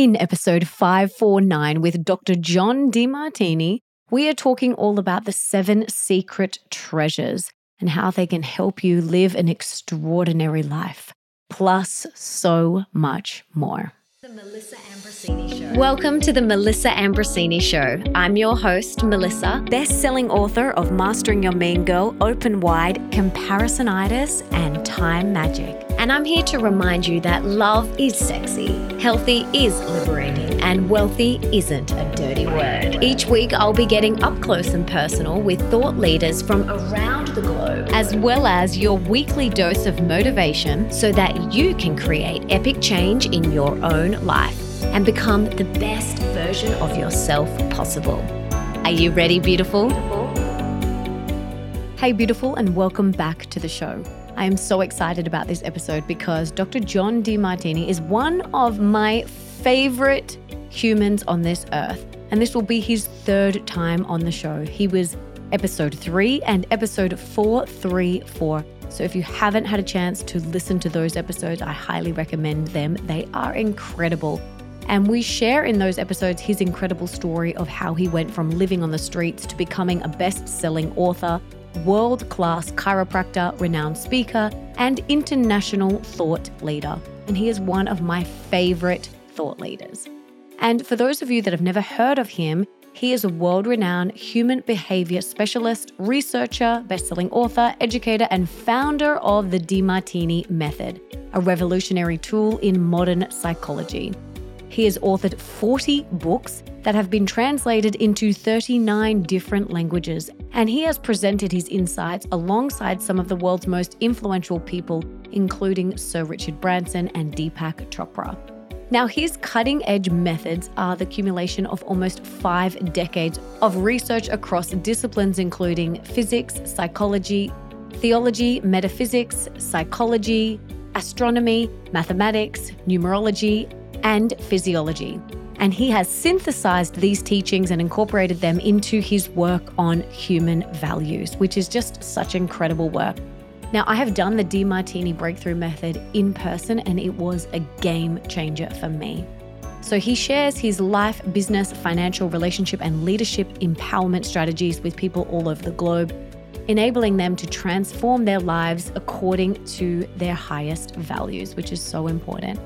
In episode 549 with Dr. John Demartini, we are talking all about the seven secret treasures and how they can help you live an extraordinary life, plus so much more. The Melissa Ambrosini Show. Welcome to the Melissa Ambrosini Show. I'm your host, Melissa, best-selling author of Mastering Your Mean Girl, Open Wide, Comparisonitis, and Time Magic. And I'm here to remind you that love is sexy, healthy is liberating, and wealthy isn't a dirty word. Each week, I'll be getting up close and personal with thought leaders from around the globe, as well as your weekly dose of motivation so that you can create epic change in your own life and become the best version of yourself possible. Are you ready, beautiful? Hey, beautiful, and welcome back to the show. I am so excited about this episode because Dr. John Demartini is one of my favorite humans on this earth. And this will be his third time on the show. He was episode three and episode 434. So if you haven't had a chance to listen to those episodes, I highly recommend them. They are incredible. And we share in those episodes his incredible story of how he went from living on the streets to becoming a best selling author world class chiropractor, renowned speaker, and international thought leader. And he is one of my favorite thought leaders. And for those of you that have never heard of him, he is a world renowned human behavior specialist, researcher, best-selling author, educator, and founder of the Demartini Method, a revolutionary tool in modern psychology. He has authored 40 books that have been translated into 39 different languages, and he has presented his insights alongside some of the world's most influential people, including Sir Richard Branson and Deepak Chopra. Now, his cutting edge methods are the accumulation of almost five decades of research across disciplines including physics, psychology, theology, metaphysics, psychology, astronomy, mathematics, numerology, and physiology. And he has synthesized these teachings and incorporated them into his work on human values, which is just such incredible work. Now, I have done the Demartini Breakthrough Method in person, and it was a game changer for me. So, he shares his life, business, financial, relationship, and leadership empowerment strategies with people all over the globe, enabling them to transform their lives according to their highest values, which is so important.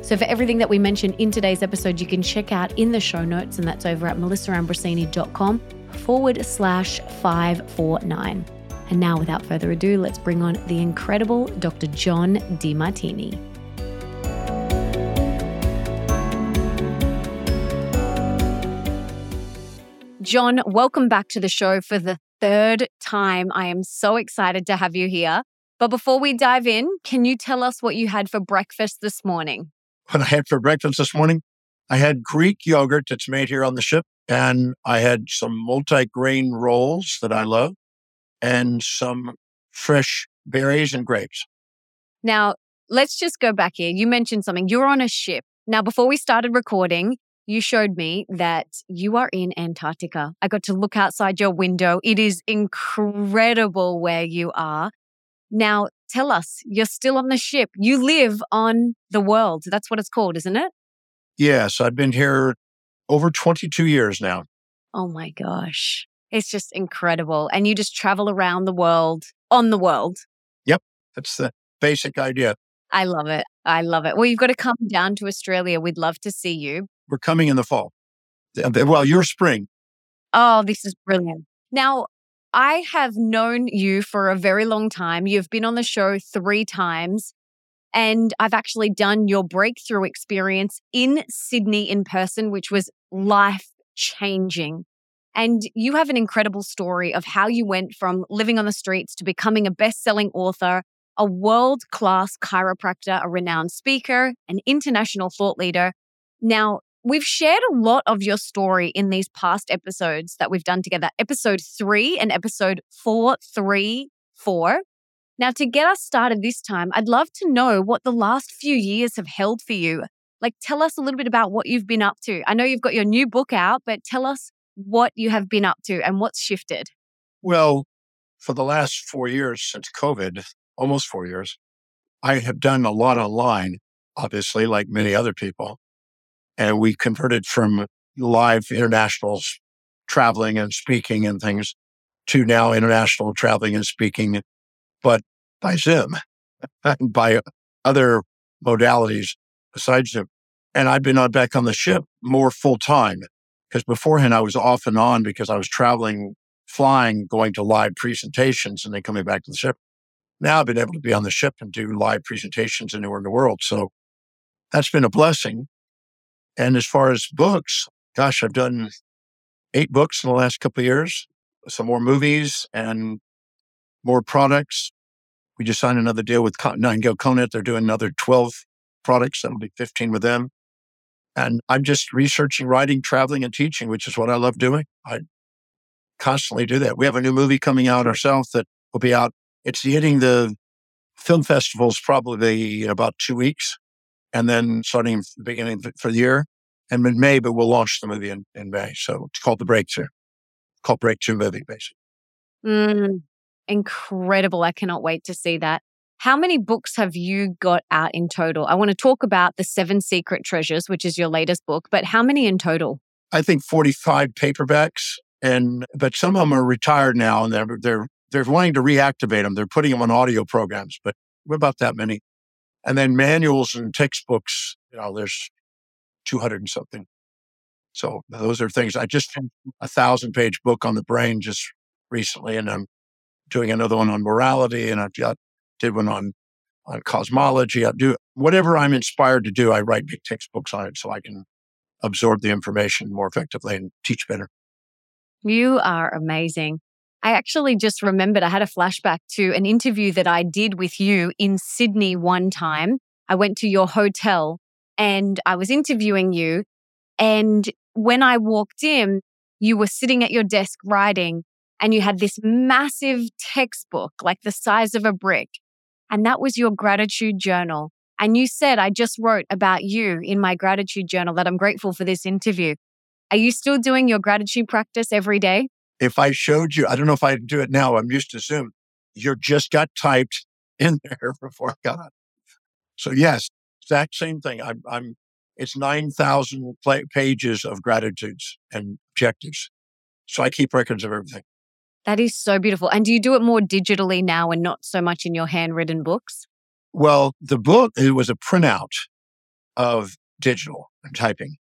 So, for everything that we mentioned in today's episode, you can check out in the show notes, and that's over at melissaambrosini.com forward slash 549. And now, without further ado, let's bring on the incredible Dr. John Demartini. John, welcome back to the show for the third time. I am so excited to have you here. But before we dive in, can you tell us what you had for breakfast this morning? what I had for breakfast this morning. I had Greek yogurt that's made here on the ship, and I had some multi grain rolls that I love, and some fresh berries and grapes. Now, let's just go back here. You mentioned something. You're on a ship. Now, before we started recording, you showed me that you are in Antarctica. I got to look outside your window. It is incredible where you are. Now, tell us, you're still on the ship. You live on the world. That's what it's called, isn't it? Yes, I've been here over 22 years now. Oh my gosh. It's just incredible. And you just travel around the world on the world. Yep. That's the basic idea. I love it. I love it. Well, you've got to come down to Australia. We'd love to see you. We're coming in the fall. Well, your spring. Oh, this is brilliant. Now, I have known you for a very long time. You've been on the show three times, and I've actually done your breakthrough experience in Sydney in person, which was life changing. And you have an incredible story of how you went from living on the streets to becoming a best selling author, a world class chiropractor, a renowned speaker, an international thought leader. Now, We've shared a lot of your story in these past episodes that we've done together, episode three and episode four, three, four. Now, to get us started this time, I'd love to know what the last few years have held for you. Like, tell us a little bit about what you've been up to. I know you've got your new book out, but tell us what you have been up to and what's shifted. Well, for the last four years since COVID, almost four years, I have done a lot online, obviously, like many other people. And we converted from live internationals traveling and speaking and things to now international traveling and speaking, but by Zoom and by other modalities besides Zoom. And I've been on back on the ship more full time because beforehand I was off and on because I was traveling, flying, going to live presentations and then coming back to the ship. Now I've been able to be on the ship and do live presentations anywhere in the world. So that's been a blessing. And as far as books, gosh, I've done eight books in the last couple of years, some more movies and more products. We just signed another deal with Nightingale Conant. They're doing another 12 products. That'll be 15 with them. And I'm just researching, writing, traveling, and teaching, which is what I love doing. I constantly do that. We have a new movie coming out ourselves that will be out. It's hitting the film festivals probably in about two weeks, and then starting the beginning for the year. And in May, but we'll launch the movie in, in May. So it's called The Breakthrough, called Breakthrough Movie, basically. Mm, incredible. I cannot wait to see that. How many books have you got out in total? I want to talk about The Seven Secret Treasures, which is your latest book, but how many in total? I think 45 paperbacks. And, but some of them are retired now and they're, they're, they're wanting to reactivate them. They're putting them on audio programs, but what about that many. And then manuals and textbooks, you know, there's 200 and something. So those are things I just a thousand page book on the brain just recently, and I'm doing another one on morality, and I've got did one on on cosmology. I do whatever I'm inspired to do. I write big textbooks on it so I can absorb the information more effectively and teach better. You are amazing. I actually just remembered I had a flashback to an interview that I did with you in Sydney one time. I went to your hotel and I was interviewing you. And when I walked in, you were sitting at your desk writing and you had this massive textbook, like the size of a brick. And that was your gratitude journal. And you said, I just wrote about you in my gratitude journal that I'm grateful for this interview. Are you still doing your gratitude practice every day? If I showed you, I don't know if I do it now. I'm used to Zoom. You just got typed in there before I got. So yes, exact same thing. I'm, I'm it's 9,000 pages of gratitudes and objectives. So I keep records of everything. That is so beautiful. And do you do it more digitally now and not so much in your handwritten books? Well, the book, it was a printout of digital typing.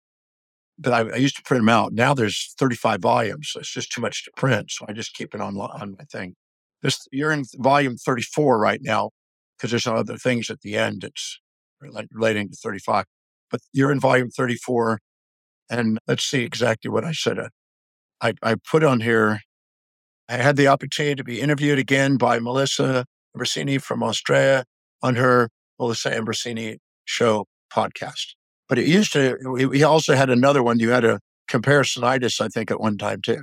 But I, I, used to print them out. Now there's 35 volumes. So it's just too much to print. So I just keep it on, on my thing. This, you're in volume 34 right now because there's some other things at the end that's relating to 35. But you're in volume 34. And let's see exactly what I said. Uh, I, I put on here I had the opportunity to be interviewed again by Melissa Ambrosini from Australia on her Melissa Ambrosini show podcast. But it used to, we also had another one. You had a comparisonitis, I think, at one time too.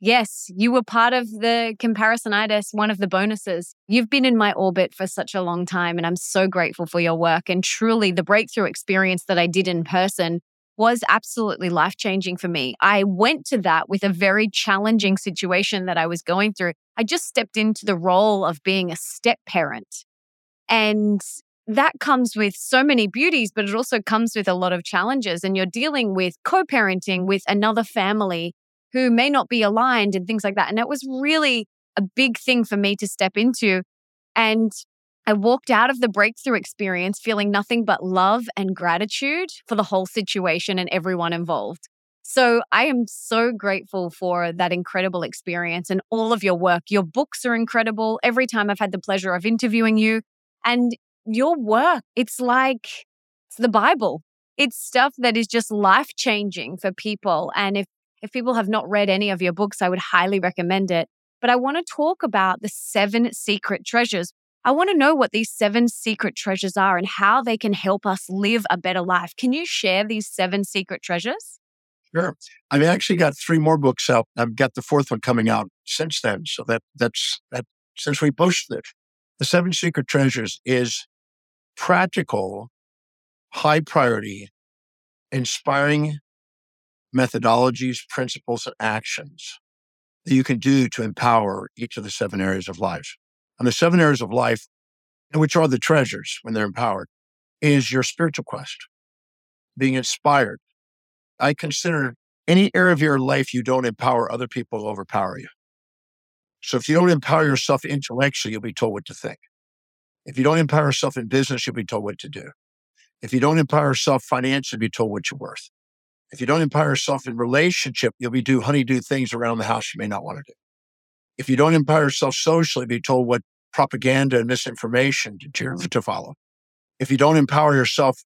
Yes, you were part of the comparisonitis, one of the bonuses. You've been in my orbit for such a long time, and I'm so grateful for your work. And truly, the breakthrough experience that I did in person was absolutely life changing for me. I went to that with a very challenging situation that I was going through. I just stepped into the role of being a step parent. And that comes with so many beauties, but it also comes with a lot of challenges. And you're dealing with co parenting with another family who may not be aligned and things like that. And that was really a big thing for me to step into. And I walked out of the breakthrough experience feeling nothing but love and gratitude for the whole situation and everyone involved. So I am so grateful for that incredible experience and all of your work. Your books are incredible. Every time I've had the pleasure of interviewing you and your work, it's like it's the Bible. It's stuff that is just life changing for people. And if, if people have not read any of your books, I would highly recommend it. But I want to talk about the seven secret treasures. I want to know what these seven secret treasures are and how they can help us live a better life. Can you share these seven secret treasures? Sure. I've actually got three more books out. I've got the fourth one coming out since then. So that that's that since we posted it. The seven secret treasures is practical, high priority, inspiring methodologies, principles, and actions that you can do to empower each of the seven areas of life. And the seven areas of life, which are the treasures when they're empowered, is your spiritual quest, being inspired I consider any area of your life you don't empower, other people will overpower you. So if you don't empower yourself intellectually, you'll be told what to think. If you don't empower yourself in business, you'll be told what to do. If you don't empower yourself financially, you'll be told what you're worth. If you don't empower yourself in relationship, you'll be do honeydew things around the house you may not want to do. If you don't empower yourself socially, be told what propaganda and misinformation to, mm-hmm. to follow. If you don't empower yourself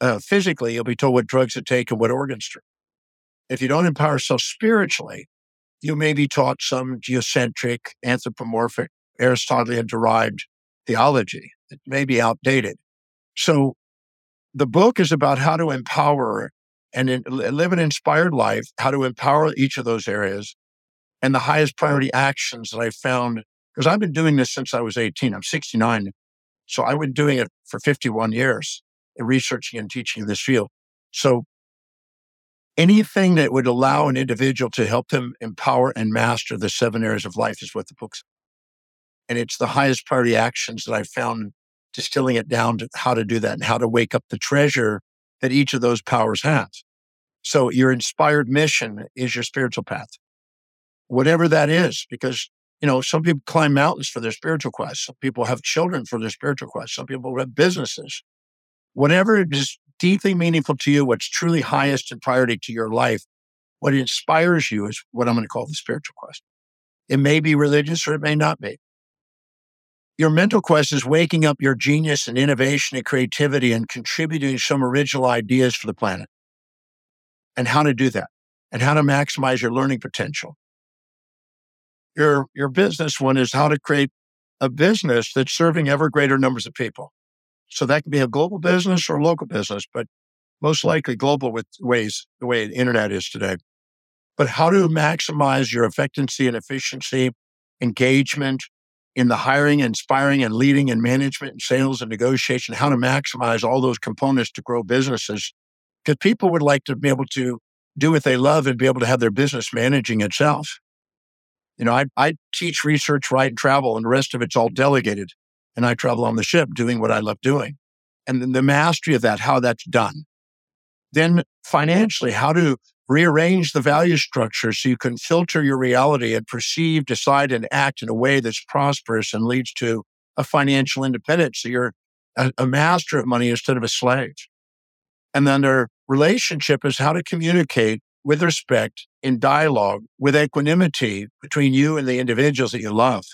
uh, physically, you'll be told what drugs to take and what organs to. If you don't empower yourself spiritually, you may be taught some geocentric, anthropomorphic, Aristotelian derived theology that may be outdated. So the book is about how to empower and in, live an inspired life, how to empower each of those areas and the highest priority actions that I found. Because I've been doing this since I was 18. I'm 69. So I've been doing it for 51 years, uh, researching and teaching in this field. So anything that would allow an individual to help them empower and master the seven areas of life is what the book's. And it's the highest priority actions that I found distilling it down to how to do that and how to wake up the treasure that each of those powers has. So your inspired mission is your spiritual path, whatever that is, because you know, some people climb mountains for their spiritual quest. Some people have children for their spiritual quest. Some people have businesses. Whatever is deeply meaningful to you, what's truly highest in priority to your life, what inspires you is what I'm going to call the spiritual quest. It may be religious or it may not be. Your mental quest is waking up your genius and innovation and creativity and contributing some original ideas for the planet. And how to do that and how to maximize your learning potential. Your, your business one is how to create a business that's serving ever greater numbers of people. So that can be a global business or local business, but most likely global with ways, the way the internet is today. But how to maximize your effectiveness and efficiency, engagement, in the hiring, inspiring, and leading and management and sales and negotiation, how to maximize all those components to grow businesses. Because people would like to be able to do what they love and be able to have their business managing itself. You know, I, I teach research, write, and travel, and the rest of it's all delegated. And I travel on the ship doing what I love doing. And then the mastery of that, how that's done. Then financially, how to rearrange the value structure so you can filter your reality and perceive, decide, and act in a way that's prosperous and leads to a financial independence. So you're a, a master of money instead of a slave. And then their relationship is how to communicate with respect in dialogue with equanimity between you and the individuals that you love.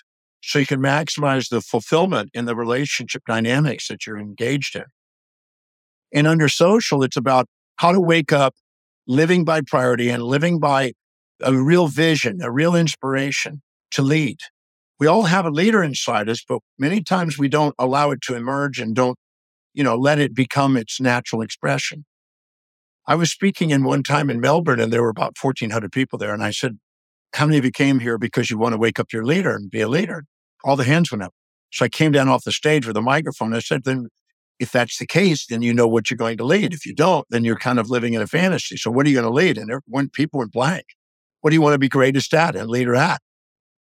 So you can maximize the fulfillment in the relationship dynamics that you're engaged in. And under social, it's about how to wake up living by priority and living by a real vision, a real inspiration to lead. We all have a leader inside us, but many times we don't allow it to emerge and don't, you know, let it become its natural expression. I was speaking in one time in Melbourne and there were about 1400 people there. And I said, how many of you came here because you want to wake up your leader and be a leader? All the hands went up. So I came down off the stage with a microphone. And I said, then if that's the case, then you know what you're going to lead. If you don't, then you're kind of living in a fantasy. So what are you going to lead? And when people were blank, what do you want to be greatest at and leader at?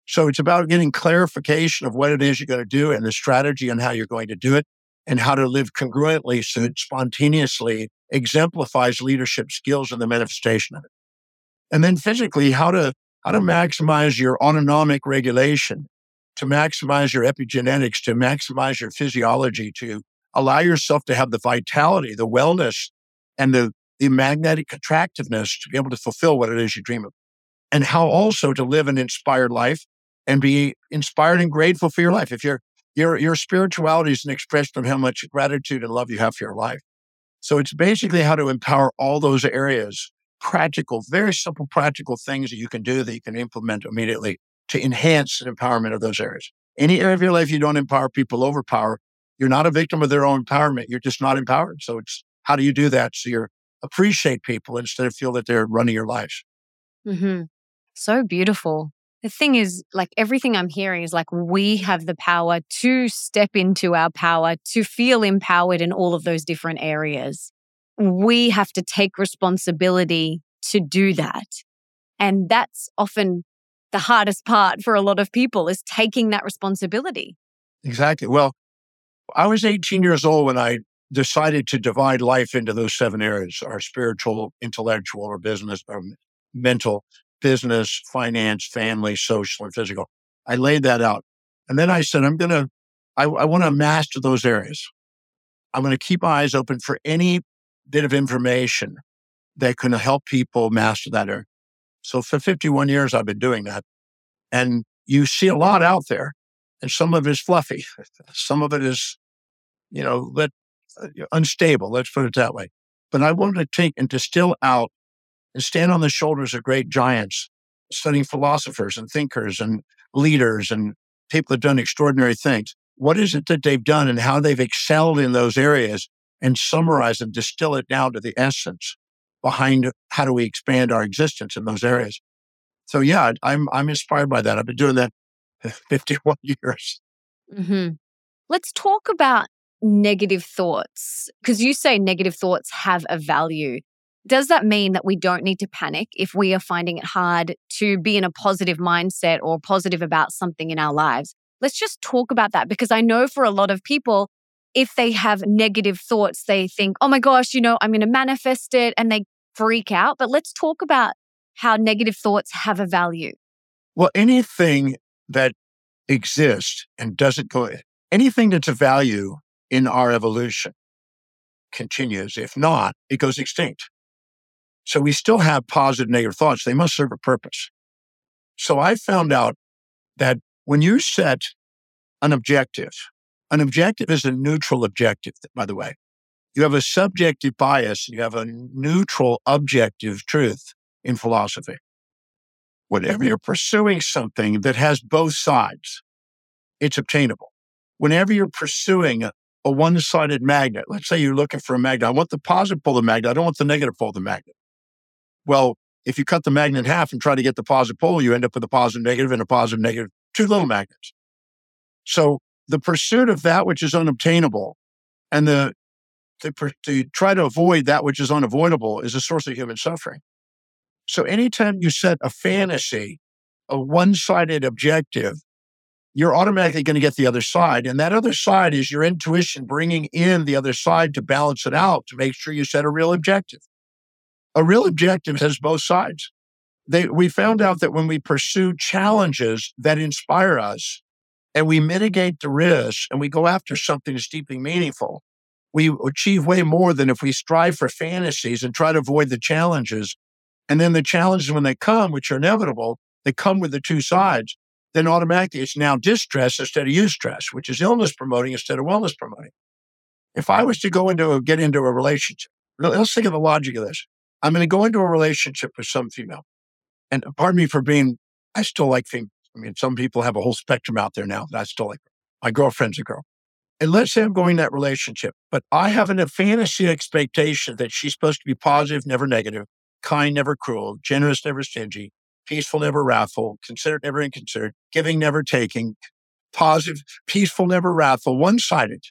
So it's about getting clarification of what it is you're going to do and the strategy on how you're going to do it and how to live congruently so spontaneously exemplifies leadership skills and the manifestation of it. And then physically, how to how to maximize your autonomic regulation, to maximize your epigenetics, to maximize your physiology, to allow yourself to have the vitality, the wellness, and the, the magnetic attractiveness to be able to fulfill what it is you dream of. And how also to live an inspired life and be inspired and grateful for your life. If your your your spirituality is an expression of how much gratitude and love you have for your life. So it's basically how to empower all those areas, practical, very simple practical things that you can do that you can implement immediately to enhance the empowerment of those areas. Any area of your life you don't empower people, overpower, you're not a victim of their own empowerment. You're just not empowered. So it's how do you do that? So you appreciate people instead of feel that they're running your lives. Mm-hmm. So beautiful. The thing is, like everything I'm hearing is like we have the power to step into our power, to feel empowered in all of those different areas. We have to take responsibility to do that. And that's often the hardest part for a lot of people is taking that responsibility. Exactly. Well, I was 18 years old when I decided to divide life into those seven areas our spiritual, intellectual, or business, or mental, business, finance, family, social, and physical. I laid that out. And then I said, I'm going to, I, I want to master those areas. I'm going to keep my eyes open for any bit of information that can help people master that area. So for 51 years, I've been doing that. And you see a lot out there, and some of it is fluffy. Some of it is, you know, let, uh, unstable. Let's put it that way. But I wanted to take and distill out and stand on the shoulders of great giants, studying philosophers and thinkers and leaders and people that have done extraordinary things. What is it that they've done and how they've excelled in those areas and summarize and distill it down to the essence behind how do we expand our existence in those areas. So yeah, I'm I'm inspired by that. I've been doing that 51 years. Mm-hmm. Let's talk about negative thoughts because you say negative thoughts have a value. Does that mean that we don't need to panic if we are finding it hard to be in a positive mindset or positive about something in our lives? Let's just talk about that because I know for a lot of people, if they have negative thoughts, they think, oh my gosh, you know, I'm going to manifest it and they freak out. But let's talk about how negative thoughts have a value. Well, anything that exists and doesn't go, anything that's a value in our evolution continues. If not, it goes extinct. So we still have positive and negative thoughts. They must serve a purpose. So I found out that when you set an objective, an objective is a neutral objective, by the way. You have a subjective bias, you have a neutral objective truth in philosophy. Whenever you're pursuing something that has both sides, it's obtainable. Whenever you're pursuing a, one sided magnet, let's say you're looking for a magnet, I want the positive pole of the magnet, I don't want the negative pole of the magnet. Well, if you cut the magnet in half and try to get the positive pole, you end up with a positive negative and a positive negative, two little magnets. So the pursuit of that which is unobtainable and the to, to try to avoid that which is unavoidable is a source of human suffering. So anytime you set a fantasy, a one-sided objective, you're automatically going to get the other side. And that other side is your intuition bringing in the other side to balance it out to make sure you set a real objective. A real objective has both sides. They, we found out that when we pursue challenges that inspire us, and we mitigate the risk and we go after something that's deeply meaningful, we achieve way more than if we strive for fantasies and try to avoid the challenges. And then the challenges, when they come, which are inevitable, they come with the two sides. Then automatically it's now distress instead of eustress, which is illness promoting instead of wellness promoting. If I was to go into a, get into a relationship, let's think of the logic of this. I'm going to go into a relationship with some female. And pardon me for being, I still like females. I mean, some people have a whole spectrum out there now that I still like. My girlfriend's a girl. And let's say I'm going that relationship, but I have a fantasy expectation that she's supposed to be positive, never negative, kind, never cruel, generous, never stingy, peaceful, never wrathful, considerate, never inconsiderate, giving, never taking, positive, peaceful, never wrathful, one sided.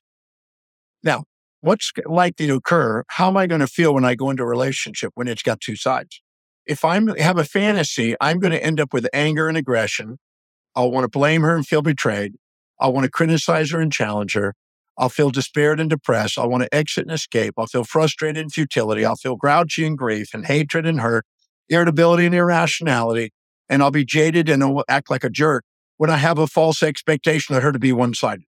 Now, what's likely to occur? How am I going to feel when I go into a relationship when it's got two sides? If I have a fantasy, I'm going to end up with anger and aggression. I'll want to blame her and feel betrayed. I'll want to criticize her and challenge her. I'll feel despaired and depressed. I'll want to exit and escape. I'll feel frustrated and futility. I'll feel grouchy and grief and hatred and hurt, irritability and irrationality. And I'll be jaded and I'll act like a jerk when I have a false expectation of her to be one sided.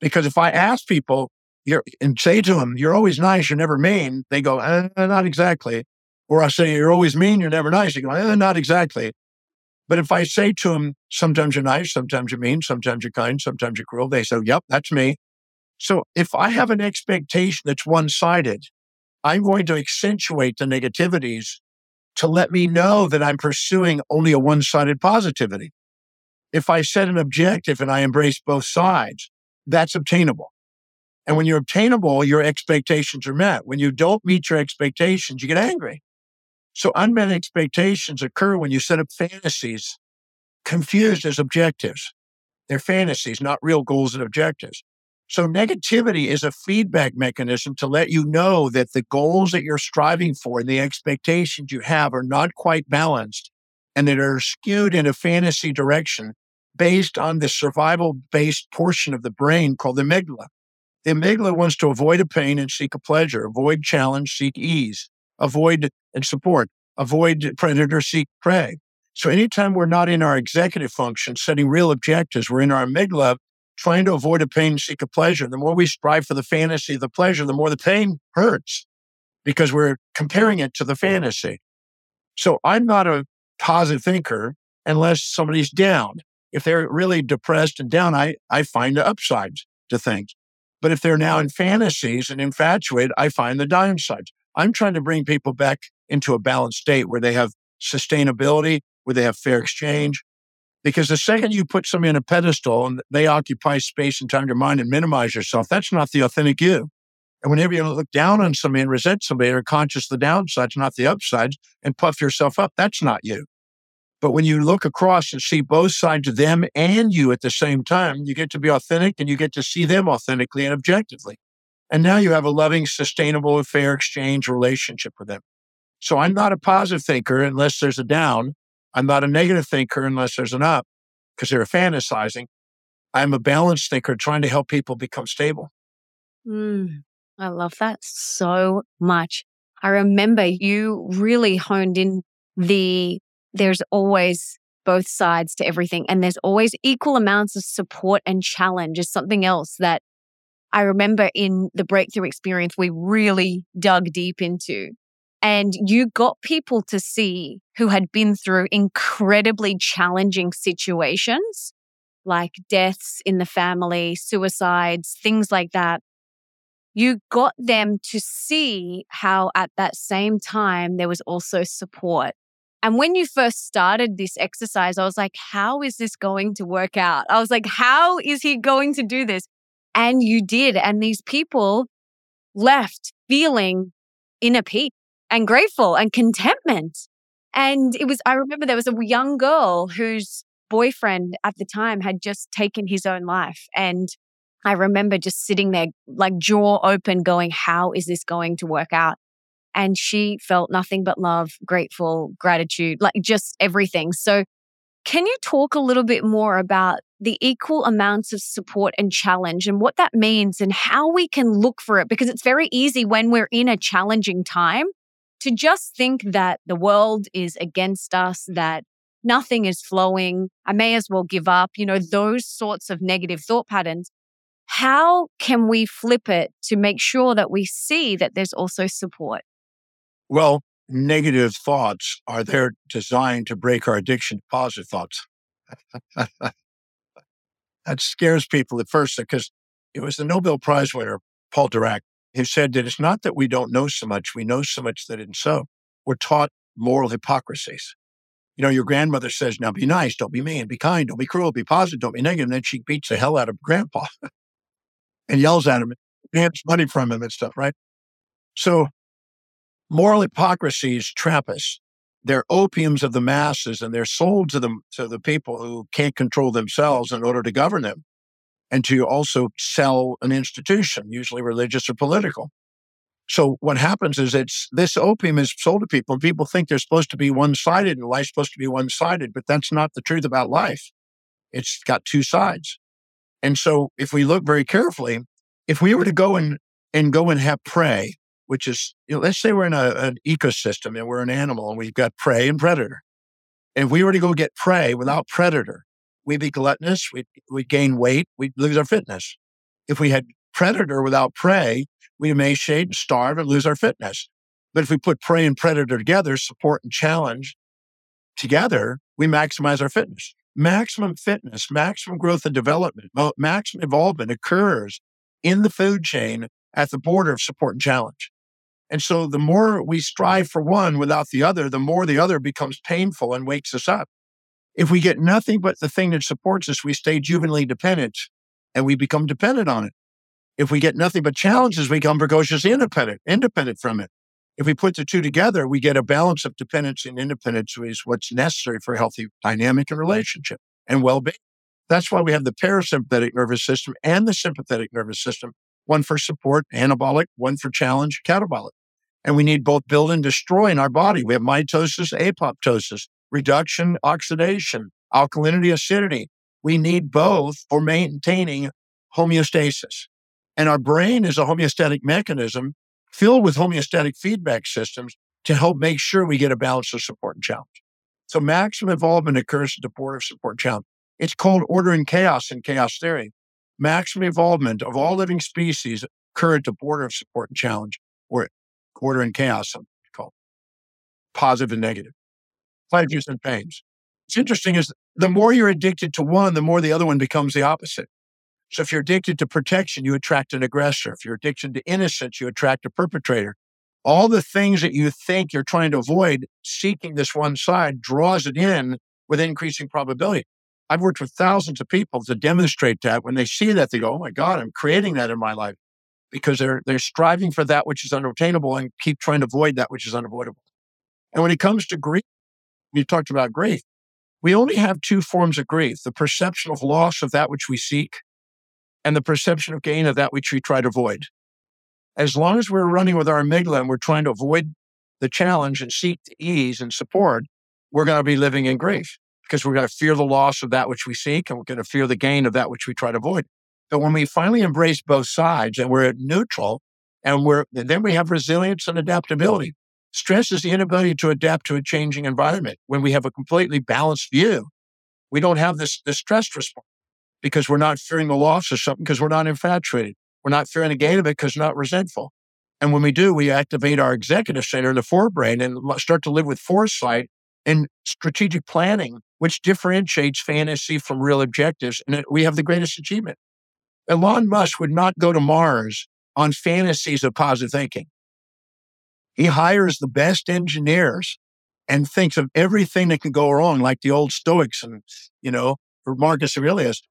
Because if I ask people you're, and say to them, you're always nice, you're never mean, they go, eh, not exactly. Or I say, you're always mean, you're never nice. They go, eh, not exactly. But if I say to them, sometimes you're nice, sometimes you're mean, sometimes you're kind, sometimes you're cruel, they say, yep, that's me. So if I have an expectation that's one sided, I'm going to accentuate the negativities to let me know that I'm pursuing only a one sided positivity. If I set an objective and I embrace both sides, that's obtainable. And when you're obtainable, your expectations are met. When you don't meet your expectations, you get angry. So unmet expectations occur when you set up fantasies confused as objectives. They're fantasies, not real goals and objectives. So negativity is a feedback mechanism to let you know that the goals that you're striving for and the expectations you have are not quite balanced and that are skewed in a fantasy direction based on the survival based portion of the brain called the amygdala. The amygdala wants to avoid a pain and seek a pleasure, avoid challenge, seek ease, avoid and support, avoid predator, seek prey. So anytime we're not in our executive function, setting real objectives, we're in our amygdala trying to avoid a pain, seek a pleasure. The more we strive for the fantasy of the pleasure, the more the pain hurts because we're comparing it to the fantasy. So I'm not a positive thinker unless somebody's down. If they're really depressed and down, I, I find the upsides to things. But if they're now in fantasies and infatuated, I find the downsides. I'm trying to bring people back into a balanced state where they have sustainability, where they have fair exchange. Because the second you put somebody on a pedestal and they occupy space and time your mind and minimize yourself, that's not the authentic you. And whenever you look down on somebody and resent somebody or conscious the downsides, not the upsides, and puff yourself up, that's not you. But when you look across and see both sides of them and you at the same time, you get to be authentic and you get to see them authentically and objectively. And now you have a loving, sustainable, and fair exchange relationship with them. So I'm not a positive thinker unless there's a down. I'm not a negative thinker unless there's an up because they're fantasizing. I'm a balanced thinker trying to help people become stable. Mm, I love that so much. I remember you really honed in the there's always both sides to everything and there's always equal amounts of support and challenge is something else that I remember in the breakthrough experience we really dug deep into. And you got people to see who had been through incredibly challenging situations like deaths in the family, suicides, things like that. You got them to see how at that same time there was also support and when you first started this exercise, I was like, how is this going to work out? I was like, how is he going to do this? And you did. And these people left feeling inner peace and grateful and contentment. And it was, I remember there was a young girl whose boyfriend at the time had just taken his own life. And I remember just sitting there, like jaw open, going, How is this going to work out? And she felt nothing but love, grateful, gratitude, like just everything. So, can you talk a little bit more about the equal amounts of support and challenge and what that means and how we can look for it? Because it's very easy when we're in a challenging time to just think that the world is against us, that nothing is flowing. I may as well give up, you know, those sorts of negative thought patterns. How can we flip it to make sure that we see that there's also support? Well, negative thoughts are there designed to break our addiction to positive thoughts. that scares people at first because it was the Nobel Prize winner, Paul Dirac, who said that it's not that we don't know so much, we know so much that it's so. We're taught moral hypocrisies. You know, your grandmother says, now be nice, don't be mean, be kind, don't be cruel, be positive, don't be negative. And then she beats the hell out of grandpa and yells at him, and demands money from him and stuff, right? So Moral hypocrisies trap us. They're opiums of the masses and they're sold to them to the people who can't control themselves in order to govern them and to also sell an institution, usually religious or political. So what happens is it's this opium is sold to people and people think they're supposed to be one-sided and life's supposed to be one-sided, but that's not the truth about life. It's got two sides. And so if we look very carefully, if we were to go and, and go and have prey which is, you know, let's say we're in a, an ecosystem and we're an animal and we've got prey and predator. If we were to go get prey without predator, we'd be gluttonous, we'd, we'd gain weight, we'd lose our fitness. If we had predator without prey, we emaciate, and starve, and lose our fitness. But if we put prey and predator together, support and challenge together, we maximize our fitness. Maximum fitness, maximum growth and development, maximum involvement occurs in the food chain at the border of support and challenge. And so the more we strive for one without the other, the more the other becomes painful and wakes us up. If we get nothing but the thing that supports us, we stay juvenilely dependent and we become dependent on it. If we get nothing but challenges, we become precociously independent, independent from it. If we put the two together, we get a balance of dependence and independence, which is what's necessary for a healthy dynamic and relationship and well-being. That's why we have the parasympathetic nervous system and the sympathetic nervous system one for support, anabolic, one for challenge, catabolic. And we need both build and destroy in our body. We have mitosis, apoptosis, reduction, oxidation, alkalinity, acidity. We need both for maintaining homeostasis. And our brain is a homeostatic mechanism filled with homeostatic feedback systems to help make sure we get a balance of support and challenge. So maximum involvement occurs at the border of support challenge. It's called order and chaos in chaos theory. Maximum involvement of all living species current to border of support and challenge, or order and chaos, called positive and negative, pleasures and pains. What's interesting is the more you're addicted to one, the more the other one becomes the opposite. So if you're addicted to protection, you attract an aggressor. If you're addicted to innocence, you attract a perpetrator. All the things that you think you're trying to avoid, seeking this one side draws it in with increasing probability. I've worked with thousands of people to demonstrate that. When they see that, they go, "Oh my God, I'm creating that in my life," because they're they're striving for that which is unobtainable and keep trying to avoid that which is unavoidable. And when it comes to grief, you talked about grief. We only have two forms of grief: the perception of loss of that which we seek, and the perception of gain of that which we try to avoid. As long as we're running with our amygdala and we're trying to avoid the challenge and seek the ease and support, we're going to be living in grief because we're going to fear the loss of that which we seek and we're going to fear the gain of that which we try to avoid. But when we finally embrace both sides and we're neutral and we're, and then we have resilience and adaptability. Stress is the inability to adapt to a changing environment. When we have a completely balanced view, we don't have this, this stress response because we're not fearing the loss of something because we're not infatuated. We're not fearing the gain of it because we're not resentful. And when we do, we activate our executive center, in the forebrain, and start to live with foresight and strategic planning, which differentiates fantasy from real objectives. And uh, we have the greatest achievement. Elon Musk would not go to Mars on fantasies of positive thinking. He hires the best engineers and thinks of everything that can go wrong, like the old Stoics and, you know, Marcus Aurelius.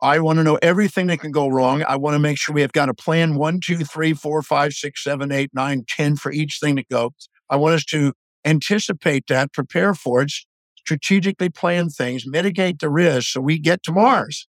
I want to know everything that can go wrong. I want to make sure we have got a plan one, two, three, four, five, six, seven, eight, nine, ten for each thing that goes. I want us to anticipate that, prepare for it, strategically plan things, mitigate the risk so we get to Mars.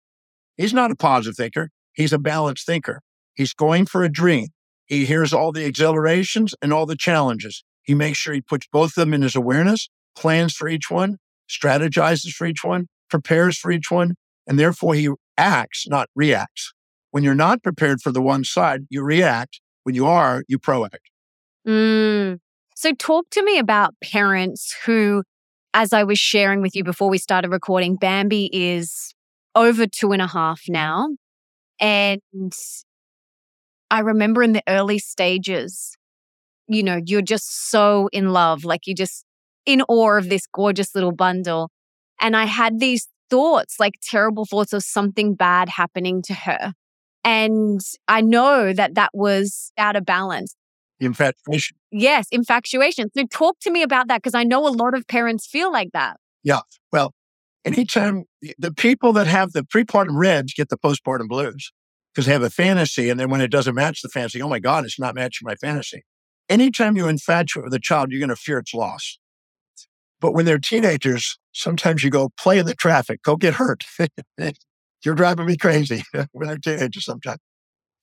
He's not a positive thinker. He's a balanced thinker. He's going for a dream. He hears all the exhilarations and all the challenges. He makes sure he puts both of them in his awareness, plans for each one, strategizes for each one, prepares for each one, and therefore he acts, not reacts. When you're not prepared for the one side, you react. When you are, you proact. Mm. So, talk to me about parents who, as I was sharing with you before we started recording, Bambi is over two and a half now. And I remember in the early stages, you know, you're just so in love, like you're just in awe of this gorgeous little bundle. And I had these thoughts, like terrible thoughts of something bad happening to her. And I know that that was out of balance. Infatuation. Yes, infatuation. So talk to me about that because I know a lot of parents feel like that. Yeah. Well, anytime the people that have the prepartum reds get the postpartum blues because they have a fantasy and then when it doesn't match the fantasy, oh my God, it's not matching my fantasy. Anytime you infatuate with a child, you're going to fear its loss. But when they're teenagers, sometimes you go play in the traffic, go get hurt. You're driving me crazy when they're teenagers sometimes.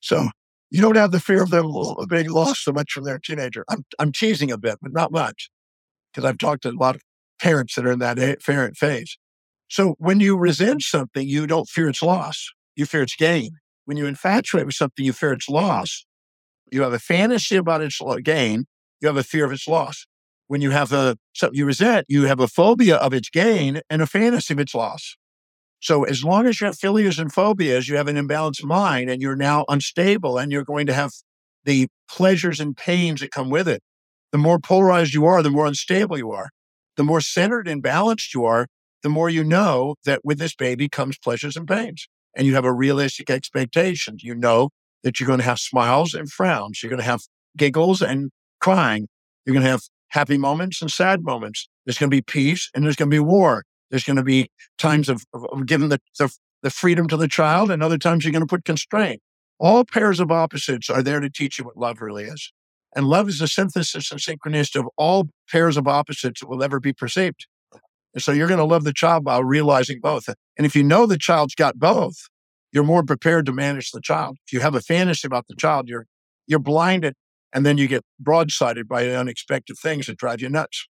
So you don't have the fear of them being lost so much from their teenager. I'm, I'm teasing a bit, but not much because I've talked to a lot of parents that are in that parent phase. So when you resent something, you don't fear its loss. You fear its gain. When you infatuate with something, you fear its loss. You have a fantasy about its gain. You have a fear of its loss when you have a something you resent, you have a phobia of its gain and a fantasy of its loss. So as long as you have philias and phobias, you have an imbalanced mind and you're now unstable and you're going to have the pleasures and pains that come with it. The more polarized you are, the more unstable you are. The more centered and balanced you are, the more you know that with this baby comes pleasures and pains. And you have a realistic expectation. You know that you're going to have smiles and frowns. You're going to have giggles and crying. You're going to have happy moments and sad moments. There's going to be peace and there's going to be war. There's going to be times of, of giving the, the, the freedom to the child, and other times you're going to put constraint. All pairs of opposites are there to teach you what love really is. And love is the synthesis and synchronicity of all pairs of opposites that will ever be perceived. And so you're going to love the child by realizing both. And if you know the child's got both, you're more prepared to manage the child. If you have a fantasy about the child, you're you're blinded and then you get broadsided by unexpected things that drive you nuts.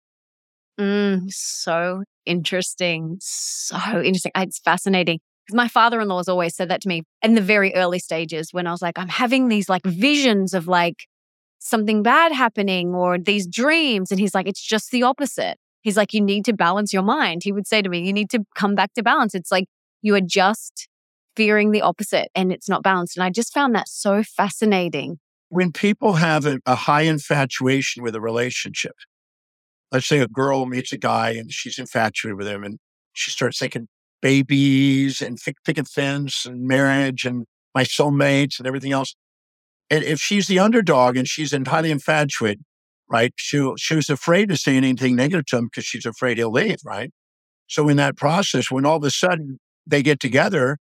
Mm, so interesting. So interesting. It's fascinating. Because my father in law has always said that to me in the very early stages when I was like, I'm having these like visions of like something bad happening or these dreams. And he's like, it's just the opposite. He's like, you need to balance your mind. He would say to me, you need to come back to balance. It's like you are just fearing the opposite and it's not balanced. And I just found that so fascinating. When people have a, a high infatuation with a relationship, let's say a girl meets a guy and she's infatuated with him and she starts thinking babies and picket fence and marriage and my soulmates and everything else. And if she's the underdog and she's entirely infatuated, right? She, she was afraid to say anything negative to him because she's afraid he'll leave, right? So in that process, when all of a sudden they get together,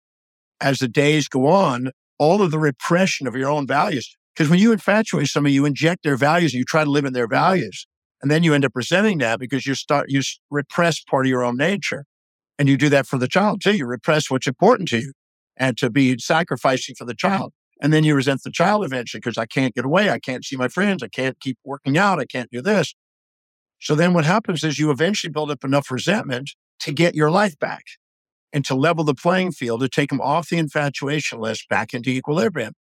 as the days go on, all of the repression of your own values, because when you infatuate somebody, you inject their values and you try to live in their values. And then you end up resenting that because you start, you repress part of your own nature. And you do that for the child too. You repress what's important to you and to be sacrificing for the child. And then you resent the child eventually because I can't get away. I can't see my friends. I can't keep working out. I can't do this. So then what happens is you eventually build up enough resentment to get your life back and to level the playing field, to take them off the infatuation list back into equilibrium.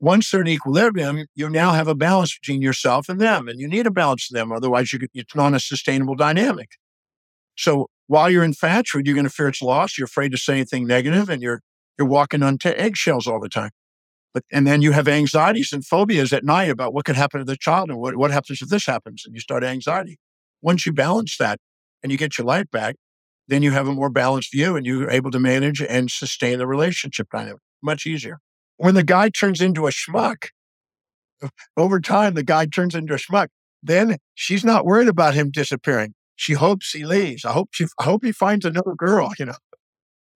Once they're in equilibrium, you now have a balance between yourself and them, and you need a balance to them. Otherwise, you, it's not a sustainable dynamic. So while you're infatuated, you're going to fear it's lost. You're afraid to say anything negative, and you're you're walking on t- eggshells all the time. But and then you have anxieties and phobias at night about what could happen to the child and what, what happens if this happens, and you start anxiety. Once you balance that and you get your life back, then you have a more balanced view and you're able to manage and sustain the relationship dynamic much easier. When the guy turns into a schmuck, over time the guy turns into a schmuck. Then she's not worried about him disappearing. She hopes he leaves. I hope she, I hope he finds another girl. You know,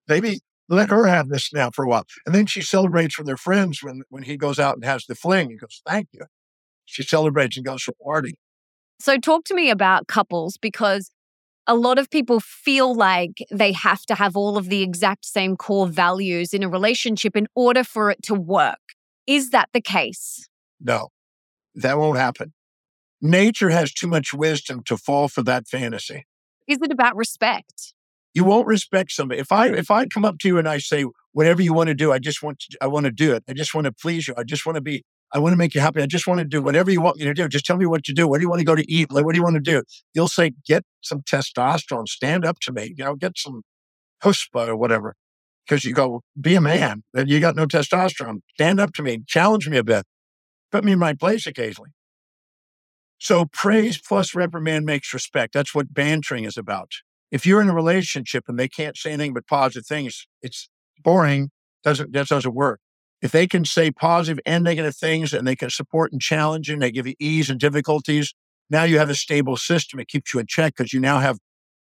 maybe let her have this now for a while. And then she celebrates with her friends when, when he goes out and has the fling. He goes, thank you. She celebrates and goes to a party. So talk to me about couples because a lot of people feel like they have to have all of the exact same core values in a relationship in order for it to work. Is that the case? No, that won't happen. Nature has too much wisdom to fall for that fantasy. Is it about respect? You won't respect somebody. If I if I come up to you and I say whatever you want to do, I just want to, I want to do it. I just want to please you. I just want to be I want to make you happy. I just want to do whatever you want me to do. Just tell me what to do. What do you want to go to eat? Like, what do you want to do? You'll say, get some testosterone. Stand up to me. You know, get some chutzpah or whatever. Because you go, be a man. And you got no testosterone. Stand up to me. Challenge me a bit. Put me in my place occasionally. So praise plus reprimand makes respect. That's what bantering is about. If you're in a relationship and they can't say anything but positive things, it's boring. Doesn't that doesn't work. If they can say positive and negative things and they can support and challenge you, and they give you ease and difficulties, now you have a stable system. It keeps you in check because you now have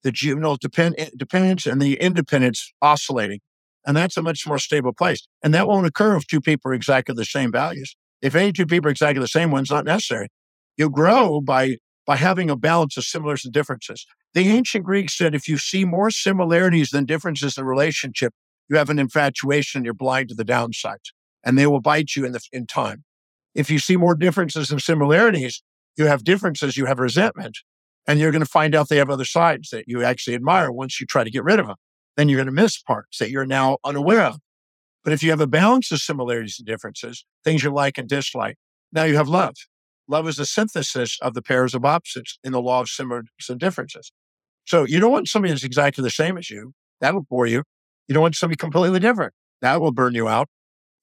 the juvenile depend- eh, dependence and the independence oscillating. And that's a much more stable place. And that won't occur if two people are exactly the same values. If any two people are exactly the same, one's not necessary. You grow by, by having a balance of similars and differences. The ancient Greeks said if you see more similarities than differences in a relationship, you have an infatuation you're blind to the downsides and they will bite you in the in time. If you see more differences than similarities, you have differences, you have resentment, and you're going to find out they have other sides that you actually admire once you try to get rid of them. Then you're going to miss parts that you're now unaware of. But if you have a balance of similarities and differences, things you like and dislike, now you have love. Love is the synthesis of the pairs of opposites in the law of similarities and differences. So you don't want somebody that's exactly the same as you. That'll bore you. You don't want somebody completely different. That will burn you out.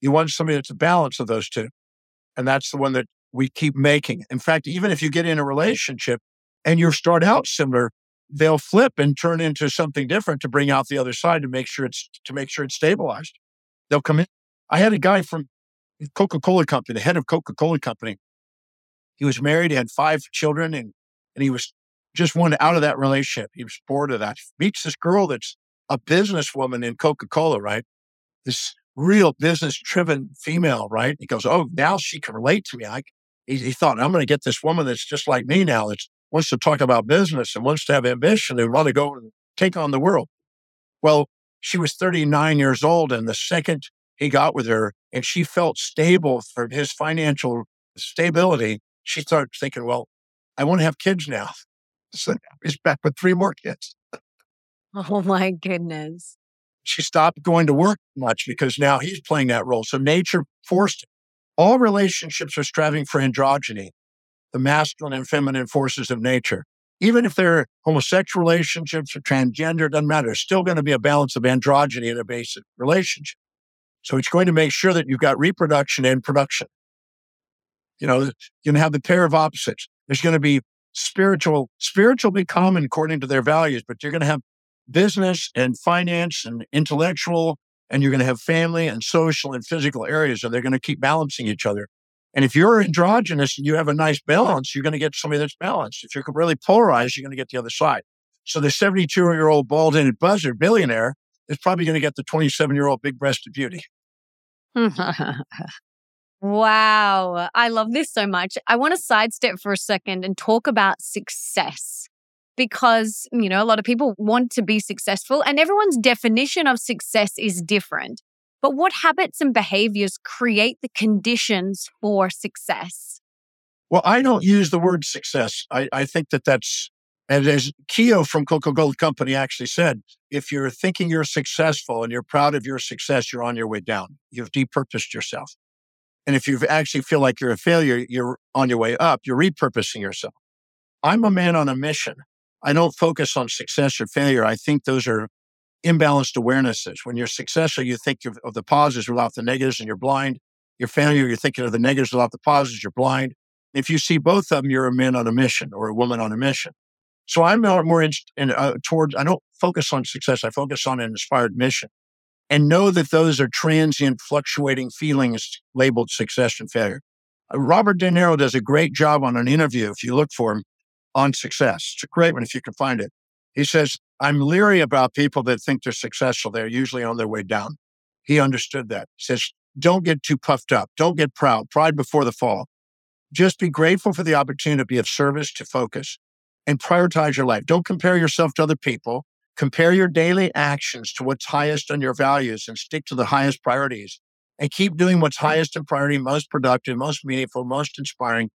You want somebody that's a balance of those two. And that's the one that we keep making. In fact, even if you get in a relationship and you start out similar, they'll flip and turn into something different to bring out the other side to make sure it's to make sure it's stabilized. They'll come in. I had a guy from Coca-Cola Company, the head of Coca-Cola Company. He was married, he had five children, and and he was just wanted out of that relationship. He was bored of that. Meets this girl that's a businesswoman in Coca-Cola, right? This real business driven female, right? He goes, Oh, now she can relate to me. I, he, he thought, I'm going to get this woman that's just like me now, that wants to talk about business and wants to have ambition and want to go and take on the world. Well, she was 39 years old. And the second he got with her and she felt stable for his financial stability, she started thinking, Well, I want to have kids now. So he's back with three more kids. Oh my goodness. She stopped going to work much because now he's playing that role. So nature forced it. All relationships are striving for androgyny, the masculine and feminine forces of nature. Even if they're homosexual relationships or transgender, doesn't matter. There's still going to be a balance of androgyny in a basic relationship. So it's going to make sure that you've got reproduction and production. You know, you're going to have the pair of opposites. There's going to be spiritual, spiritual be common according to their values, but you're going to have business and finance and intellectual, and you're going to have family and social and physical areas, and they're going to keep balancing each other. And if you're androgynous and you have a nice balance, you're going to get somebody that's balanced. If you're really polarized, you're going to get the other side. So the 72 year old bald headed buzzard billionaire is probably going to get the 27 year old big breasted beauty. wow. I love this so much. I want to sidestep for a second and talk about success because, you know, a lot of people want to be successful and everyone's definition of success is different. But what habits and behaviors create the conditions for success? Well, I don't use the word success. I, I think that that's, and as Keough from Coca Cola Company actually said, if you're thinking you're successful and you're proud of your success, you're on your way down. You've depurposed yourself. And if you actually feel like you're a failure, you're on your way up. You're repurposing yourself. I'm a man on a mission. I don't focus on success or failure. I think those are imbalanced awarenesses. When you're successful, you think of the positives without the negatives and you're blind. Your failure, you're thinking of the negatives without the positives, you're blind. If you see both of them, you're a man on a mission or a woman on a mission. So I'm more in, in, uh, towards, I don't focus on success. I focus on an inspired mission and know that those are transient, fluctuating feelings labeled success and failure. Uh, Robert De Niro does a great job on an interview, if you look for him, on success. It's a great one if you can find it. He says, I'm leery about people that think they're successful. They're usually on their way down. He understood that. He says, don't get too puffed up. Don't get proud. Pride before the fall. Just be grateful for the opportunity to be of service, to focus, and prioritize your life. Don't compare yourself to other people. Compare your daily actions to what's highest on your values and stick to the highest priorities. And keep doing what's highest in priority, most productive, most meaningful, most inspiring,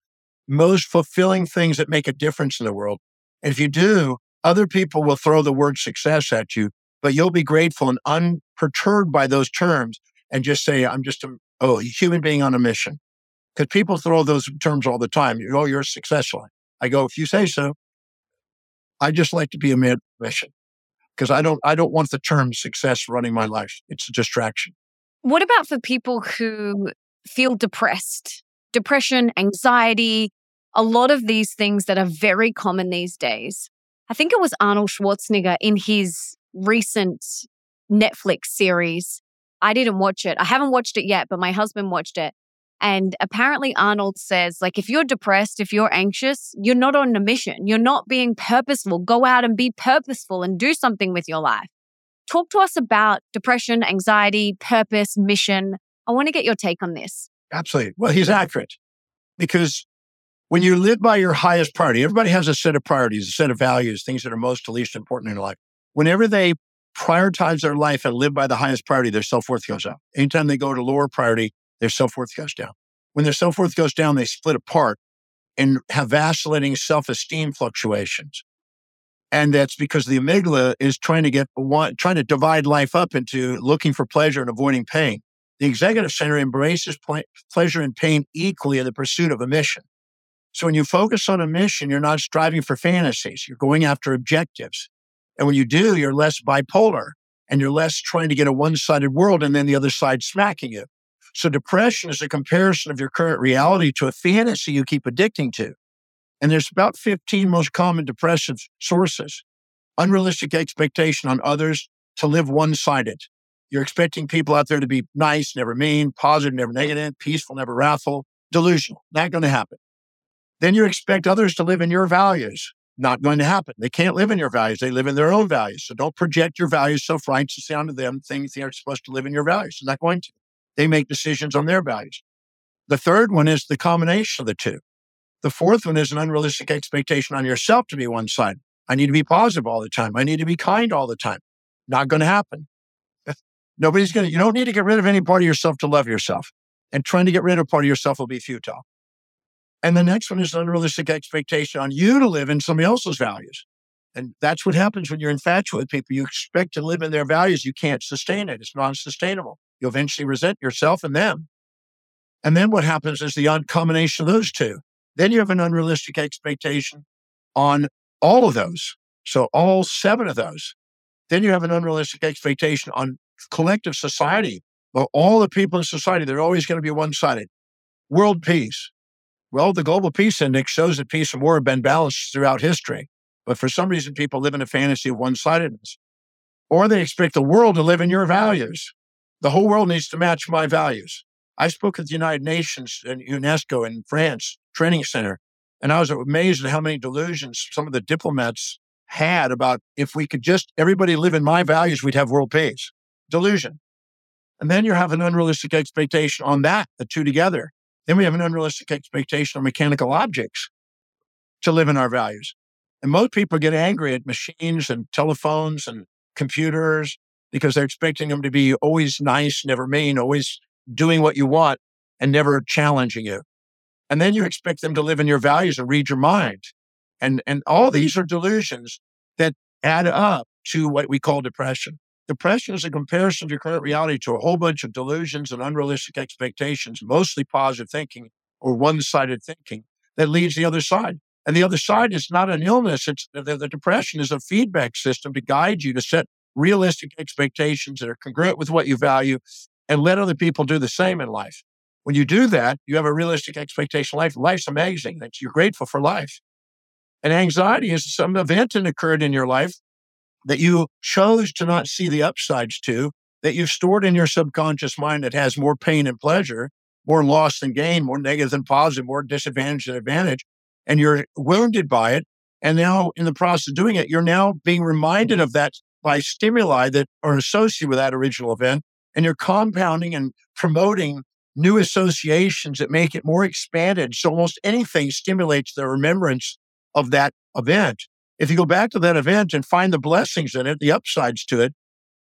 most fulfilling things that make a difference in the world. And if you do, other people will throw the word success at you, but you'll be grateful and unperturbed by those terms and just say, I'm just a, oh, human being on a mission. Because people throw those terms all the time. Oh, you're successful. I go, if you say so, I just like to be a man mission because I don't, I don't want the term success running my life. It's a distraction. What about for people who feel depressed, depression, anxiety, a lot of these things that are very common these days? I think it was Arnold Schwarzenegger in his recent Netflix series. I didn't watch it. I haven't watched it yet, but my husband watched it. And apparently, Arnold says, like, if you're depressed, if you're anxious, you're not on a mission. You're not being purposeful. Go out and be purposeful and do something with your life. Talk to us about depression, anxiety, purpose, mission. I want to get your take on this. Absolutely. Well, he's accurate because when you live by your highest priority, everybody has a set of priorities, a set of values, things that are most to least important in life. Whenever they prioritize their life and live by the highest priority, their self worth goes up. Anytime they go to lower priority, their self worth goes down. When their self worth goes down, they split apart and have vacillating self esteem fluctuations. And that's because the amygdala is trying to get trying to divide life up into looking for pleasure and avoiding pain. The executive center embraces ple- pleasure and pain equally in the pursuit of a mission. So when you focus on a mission, you're not striving for fantasies. You're going after objectives. And when you do, you're less bipolar and you're less trying to get a one sided world and then the other side smacking you. So depression is a comparison of your current reality to a fantasy you keep addicting to. And there's about 15 most common depressive sources. Unrealistic expectation on others to live one sided. You're expecting people out there to be nice, never mean, positive, never negative, peaceful, never wrathful, delusional. Not going to happen. Then you expect others to live in your values. Not going to happen. They can't live in your values. They live in their own values. So don't project your values so righteously onto them, things they are supposed to live in your values. They're not going to. They make decisions on their values. The third one is the combination of the two. The fourth one is an unrealistic expectation on yourself to be one side. I need to be positive all the time. I need to be kind all the time. Not going to happen. Nobody's going to, you don't need to get rid of any part of yourself to love yourself. And trying to get rid of part of yourself will be futile. And the next one is unrealistic expectation on you to live in somebody else's values. And that's what happens when you're infatuated with people. You expect to live in their values. You can't sustain it. It's non sustainable. You eventually resent yourself and them. And then what happens is the combination of those two. Then you have an unrealistic expectation on all of those. So all seven of those. Then you have an unrealistic expectation on collective society. Well, all the people in society, they're always going to be one sided. World peace. Well, the Global Peace Index shows that peace and war have been balanced throughout history. But for some reason, people live in a fantasy of one sidedness. Or they expect the world to live in your values. The whole world needs to match my values. I spoke at the United Nations and UNESCO in France Training Center, and I was amazed at how many delusions some of the diplomats had about if we could just everybody live in my values, we'd have world peace. Delusion. And then you have an unrealistic expectation on that, the two together. Then we have an unrealistic expectation on mechanical objects to live in our values. And most people get angry at machines and telephones and computers because they're expecting them to be always nice, never mean, always doing what you want and never challenging you. And then you expect them to live in your values and read your mind. And, and all these are delusions that add up to what we call depression. Depression is a comparison to your current reality to a whole bunch of delusions and unrealistic expectations, mostly positive thinking or one sided thinking that mm-hmm. leads the other side. And the other side is not an illness. It's the, the depression is a feedback system to guide you to set realistic expectations that are congruent with what you value and let other people do the same in life. When you do that, you have a realistic expectation life. Life's amazing. That you're grateful for life. And anxiety is some event that occurred in your life that you chose to not see the upsides to, that you've stored in your subconscious mind that has more pain and pleasure, more loss than gain, more negative than positive, more disadvantage than advantage. And you're wounded by it. And now in the process of doing it, you're now being reminded of that by stimuli that are associated with that original event. And you're compounding and promoting new associations that make it more expanded. So almost anything stimulates the remembrance of that event. If you go back to that event and find the blessings in it, the upsides to it,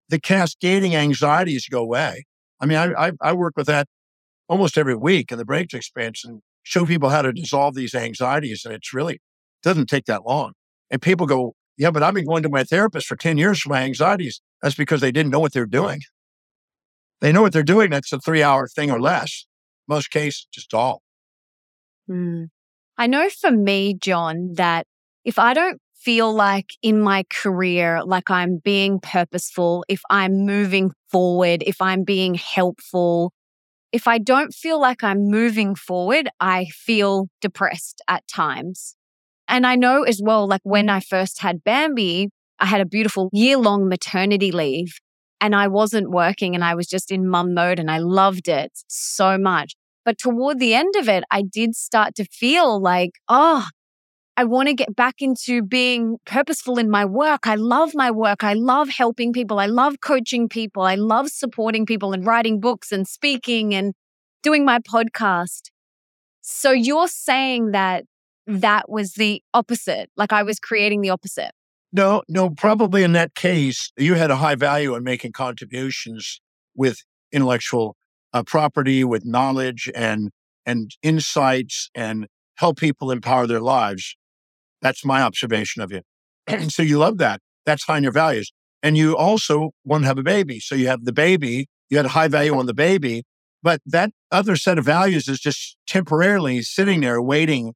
the cascading anxieties go away. I mean, I, I, I work with that almost every week in the breakthrough experience and show people how to dissolve these anxieties. And it's really doesn't take that long. And people go, yeah, but I've been going to my therapist for 10 years for my anxieties. That's because they didn't know what they're doing. They know what they're doing. That's a three hour thing or less. Most cases, just all. Mm. I know for me, John, that if I don't feel like in my career, like I'm being purposeful, if I'm moving forward, if I'm being helpful, if I don't feel like I'm moving forward, I feel depressed at times. And I know as well, like when I first had Bambi, I had a beautiful year long maternity leave and I wasn't working and I was just in mum mode and I loved it so much. But toward the end of it, I did start to feel like, oh, I want to get back into being purposeful in my work. I love my work. I love helping people. I love coaching people. I love supporting people and writing books and speaking and doing my podcast. So you're saying that that was the opposite, like I was creating the opposite. No, no, probably in that case, you had a high value in making contributions with intellectual uh, property, with knowledge and and insights, and help people empower their lives. That's my observation of you. And so you love that. That's high in your values. And you also want to have a baby. So you have the baby, you had a high value on the baby, but that other set of values is just temporarily sitting there waiting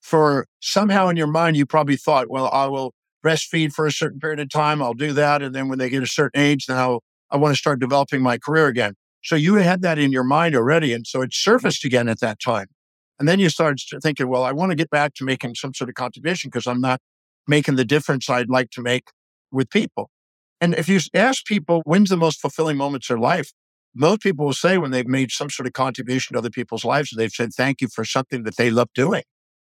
for somehow in your mind, you probably thought, well, I will breastfeed for a certain period of time. I'll do that. And then when they get a certain age, then I'll, I want to start developing my career again. So you had that in your mind already. And so it surfaced again at that time. And then you start thinking, well, I want to get back to making some sort of contribution because I'm not making the difference I'd like to make with people. And if you ask people, when's the most fulfilling moments of their life? Most people will say when they've made some sort of contribution to other people's lives, they've said thank you for something that they love doing.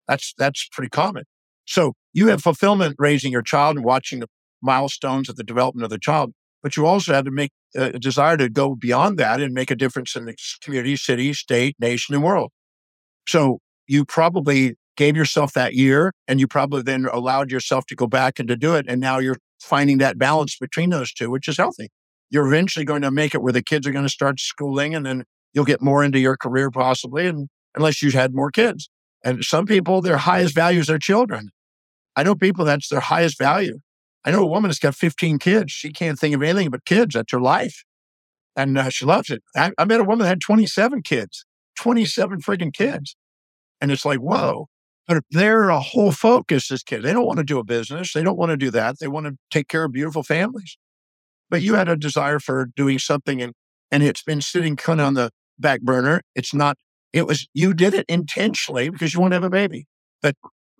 That's that's pretty common. So you have fulfillment raising your child and watching the milestones of the development of the child, but you also have to make uh, a desire to go beyond that and make a difference in the community, city, state, nation, and world. So you probably gave yourself that year and you probably then allowed yourself to go back and to do it. And now you're finding that balance between those two, which is healthy. You're eventually going to make it where the kids are going to start schooling and then you'll get more into your career possibly. And unless you had more kids. And some people, their highest value is their children. I know people that's their highest value. I know a woman that's got 15 kids. She can't think of anything but kids. That's her life. And uh, she loves it. I, I met a woman that had 27 kids, 27 freaking kids. And it's like, whoa. But if their uh, whole focus is kids. They don't want to do a business. They don't want to do that. They want to take care of beautiful families. But you had a desire for doing something and, and it's been sitting kind of on the back burner. It's not, it was, you did it intentionally because you want to have a baby. But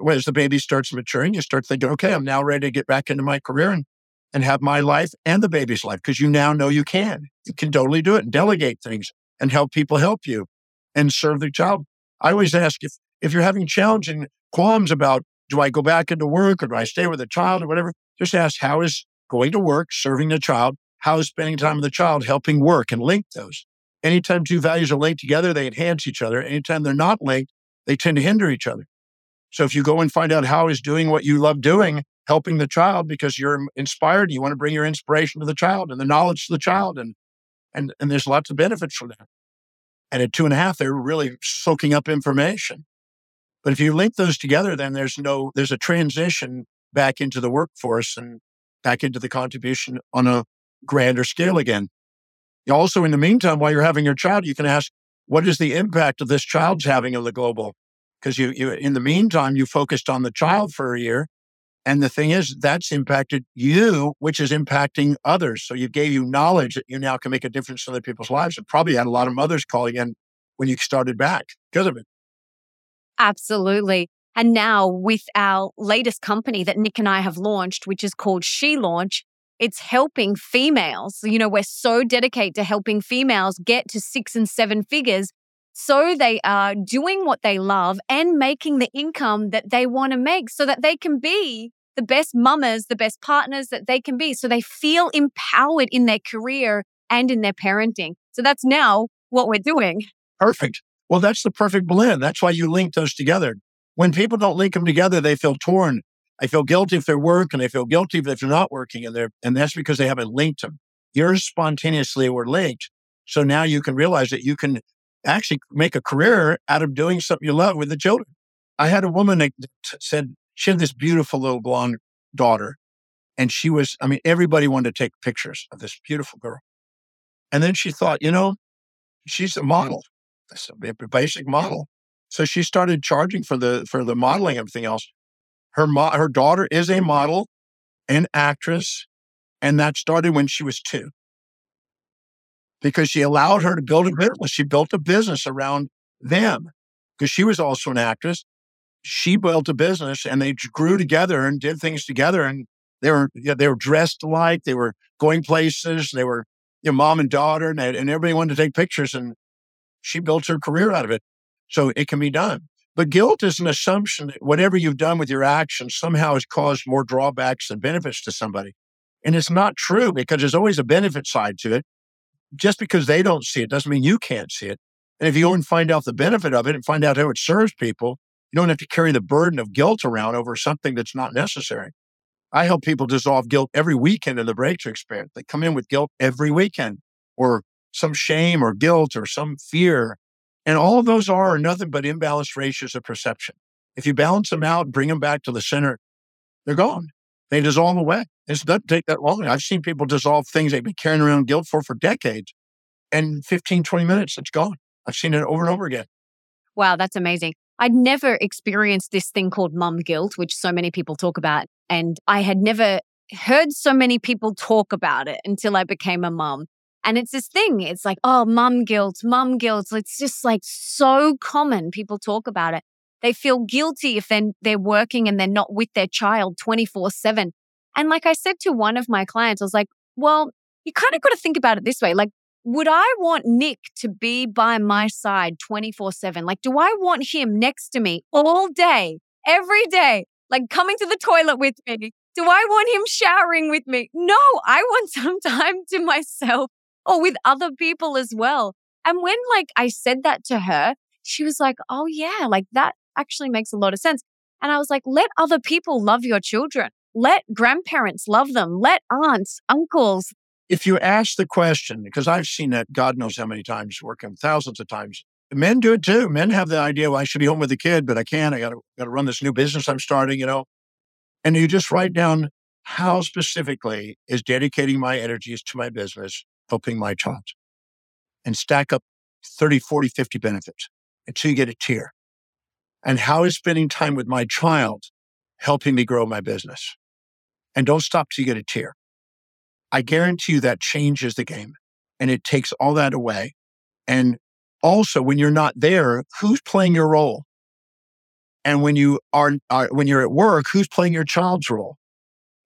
as the baby starts maturing, you start thinking, okay, I'm now ready to get back into my career and, and have my life and the baby's life because you now know you can. You can totally do it and delegate things and help people help you and serve the child. I always ask if, if you're having challenging qualms about, do I go back into work or do I stay with the child or whatever? Just ask, how is going to work, serving the child? How is spending time with the child helping work and link those? Anytime two values are linked together, they enhance each other. Anytime they're not linked, they tend to hinder each other. So if you go and find out how is doing what you love doing, helping the child because you're inspired, you want to bring your inspiration to the child and the knowledge to the child, and and and there's lots of benefits from that. And at two and a half, they're really soaking up information. But if you link those together, then there's no there's a transition back into the workforce and back into the contribution on a grander scale again. Also, in the meantime, while you're having your child, you can ask, what is the impact of this child's having on the global because you, you, in the meantime, you focused on the child for a year. And the thing is, that's impacted you, which is impacting others. So you gave you knowledge that you now can make a difference in other people's lives. And probably had a lot of mothers calling in when you started back because of it. Absolutely. And now with our latest company that Nick and I have launched, which is called She Launch, it's helping females. You know, we're so dedicated to helping females get to six and seven figures so they are doing what they love and making the income that they want to make so that they can be the best mamas, the best partners that they can be. So they feel empowered in their career and in their parenting. So that's now what we're doing. Perfect. Well, that's the perfect blend. That's why you link those together. When people don't link them together, they feel torn. They feel guilty if they work and they feel guilty if they're not working and they're, and that's because they haven't linked them. Yours spontaneously were linked. So now you can realize that you can actually make a career out of doing something you love with the children. I had a woman that said she had this beautiful little blonde daughter. And she was, I mean, everybody wanted to take pictures of this beautiful girl. And then she thought, you know, she's a model, a basic model. So she started charging for the for the modeling, everything else. Her mo- her daughter is a model, an actress, and that started when she was two because she allowed her to build a business. She built a business around them because she was also an actress. She built a business and they grew together and did things together. And they were, you know, they were dressed alike. They were going places. They were you know, mom and daughter and, and everybody wanted to take pictures and she built her career out of it. So it can be done. But guilt is an assumption that whatever you've done with your actions somehow has caused more drawbacks than benefits to somebody. And it's not true because there's always a benefit side to it just because they don't see it doesn't mean you can't see it. And if you go and find out the benefit of it and find out how it serves people, you don't have to carry the burden of guilt around over something that's not necessary. I help people dissolve guilt every weekend in the breakthrough experience. They come in with guilt every weekend or some shame or guilt or some fear. And all of those are nothing but imbalanced ratios of perception. If you balance them out, bring them back to the center, they're gone. They dissolve away. It doesn't take that long. I've seen people dissolve things they've been carrying around guilt for for decades. And 15, 20 minutes, it's gone. I've seen it over and over again. Wow, that's amazing. I'd never experienced this thing called mum guilt, which so many people talk about. And I had never heard so many people talk about it until I became a mum. And it's this thing. It's like, oh, mum guilt, mum guilt. It's just like so common. People talk about it. They feel guilty if they're, they're working and they're not with their child 24 7. And like I said to one of my clients, I was like, well, you kind of got to think about it this way. Like, would I want Nick to be by my side 24 7? Like, do I want him next to me all day, every day, like coming to the toilet with me? Do I want him showering with me? No, I want some time to myself or with other people as well. And when like I said that to her, she was like, oh yeah, like that actually makes a lot of sense. And I was like, let other people love your children. Let grandparents love them. Let aunts, uncles. If you ask the question, because I've seen that God knows how many times, working thousands of times, men do it too. Men have the idea, well, I should be home with the kid, but I can't. I got to run this new business I'm starting. You know, And you just write down how specifically is dedicating my energies to my business helping my child and stack up 30, 40, 50 benefits until you get a tier. And how is spending time with my child helping me grow my business? And don't stop till you get a tear. I guarantee you that changes the game and it takes all that away. And also, when you're not there, who's playing your role? And when you are, are when you're at work, who's playing your child's role?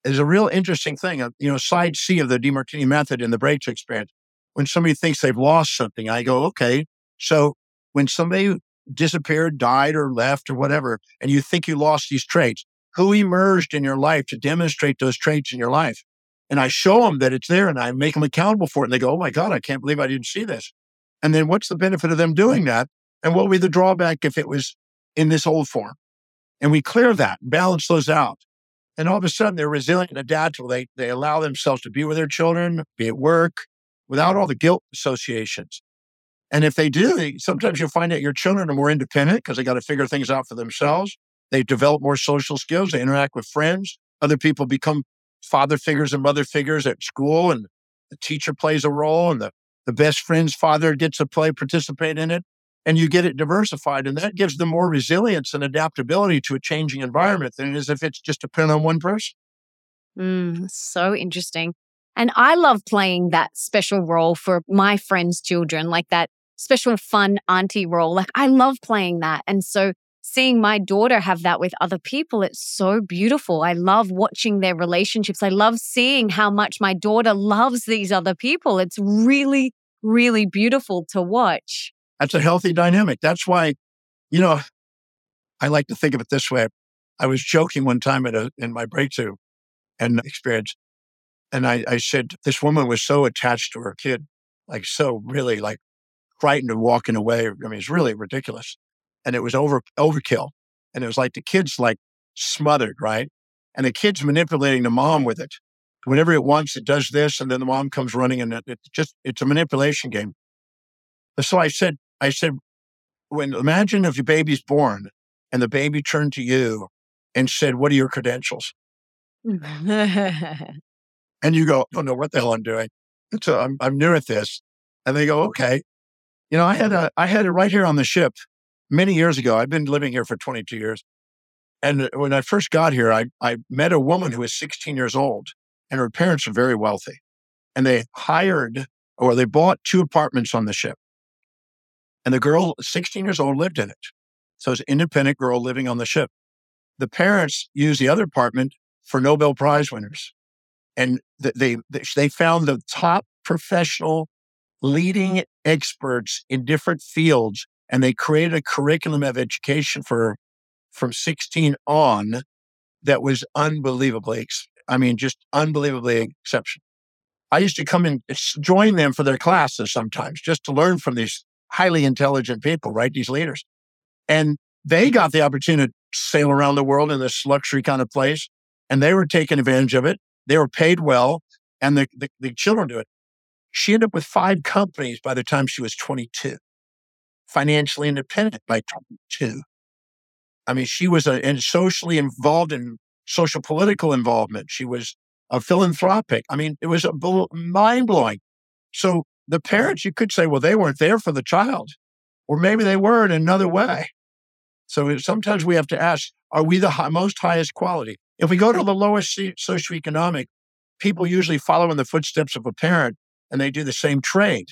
Is a real interesting thing. Uh, you know, side C of the Demartini method in the breakthrough experience. When somebody thinks they've lost something, I go, okay. So when somebody disappeared, died, or left, or whatever, and you think you lost these traits, who emerged in your life to demonstrate those traits in your life? And I show them that it's there and I make them accountable for it. And they go, Oh my God, I can't believe I didn't see this. And then what's the benefit of them doing that? And what would be the drawback if it was in this old form? And we clear that, balance those out. And all of a sudden they're resilient and adaptable. They, they allow themselves to be with their children, be at work without all the guilt associations. And if they do, sometimes you'll find that your children are more independent because they got to figure things out for themselves. They develop more social skills. They interact with friends. Other people become father figures and mother figures at school, and the teacher plays a role, and the, the best friend's father gets to play, participate in it. And you get it diversified, and that gives them more resilience and adaptability to a changing environment than it is if it's just dependent on one person. Mm, so interesting. And I love playing that special role for my friends' children, like that special fun auntie role. Like I love playing that. And so seeing my daughter have that with other people, it's so beautiful. I love watching their relationships. I love seeing how much my daughter loves these other people. It's really, really beautiful to watch. That's a healthy dynamic. That's why, you know, I like to think of it this way. I was joking one time at a, in my breakthrough and experience. And I, I said, this woman was so attached to her kid, like so really like frightened of walking away. I mean, it's really ridiculous. And it was over overkill. And it was like the kid's like smothered, right? And the kid's manipulating the mom with it. Whenever it wants, it does this, and then the mom comes running, and it, it just it's a manipulation game. So I said, I said, when imagine if your baby's born and the baby turned to you and said, "What are your credentials?" and you go, oh, "I don't know what the hell I'm doing. So I'm I'm new at this." And they go, "Okay." You know, I had a, I had it right here on the ship many years ago. I've been living here for 22 years. And uh, when I first got here, I, I met a woman who was 16 years old and her parents were very wealthy. And they hired or they bought two apartments on the ship. And the girl, 16 years old, lived in it. So it's an independent girl living on the ship. The parents used the other apartment for Nobel Prize winners. And they, they found the top professional leading experts in different fields, and they created a curriculum of education for from 16 on that was unbelievably, I mean, just unbelievably exceptional. I used to come and join them for their classes sometimes just to learn from these highly intelligent people, right? These leaders. And they got the opportunity to sail around the world in this luxury kind of place, and they were taking advantage of it. They were paid well, and the, the, the children do it. She ended up with five companies by the time she was 22, financially independent by 22. I mean, she was a, and socially involved in social political involvement. She was a philanthropic. I mean, it was a mind blowing. So the parents, you could say, well, they weren't there for the child, or maybe they were in another way. So sometimes we have to ask, are we the high, most highest quality? If we go to the lowest socioeconomic, people usually follow in the footsteps of a parent and they do the same trade.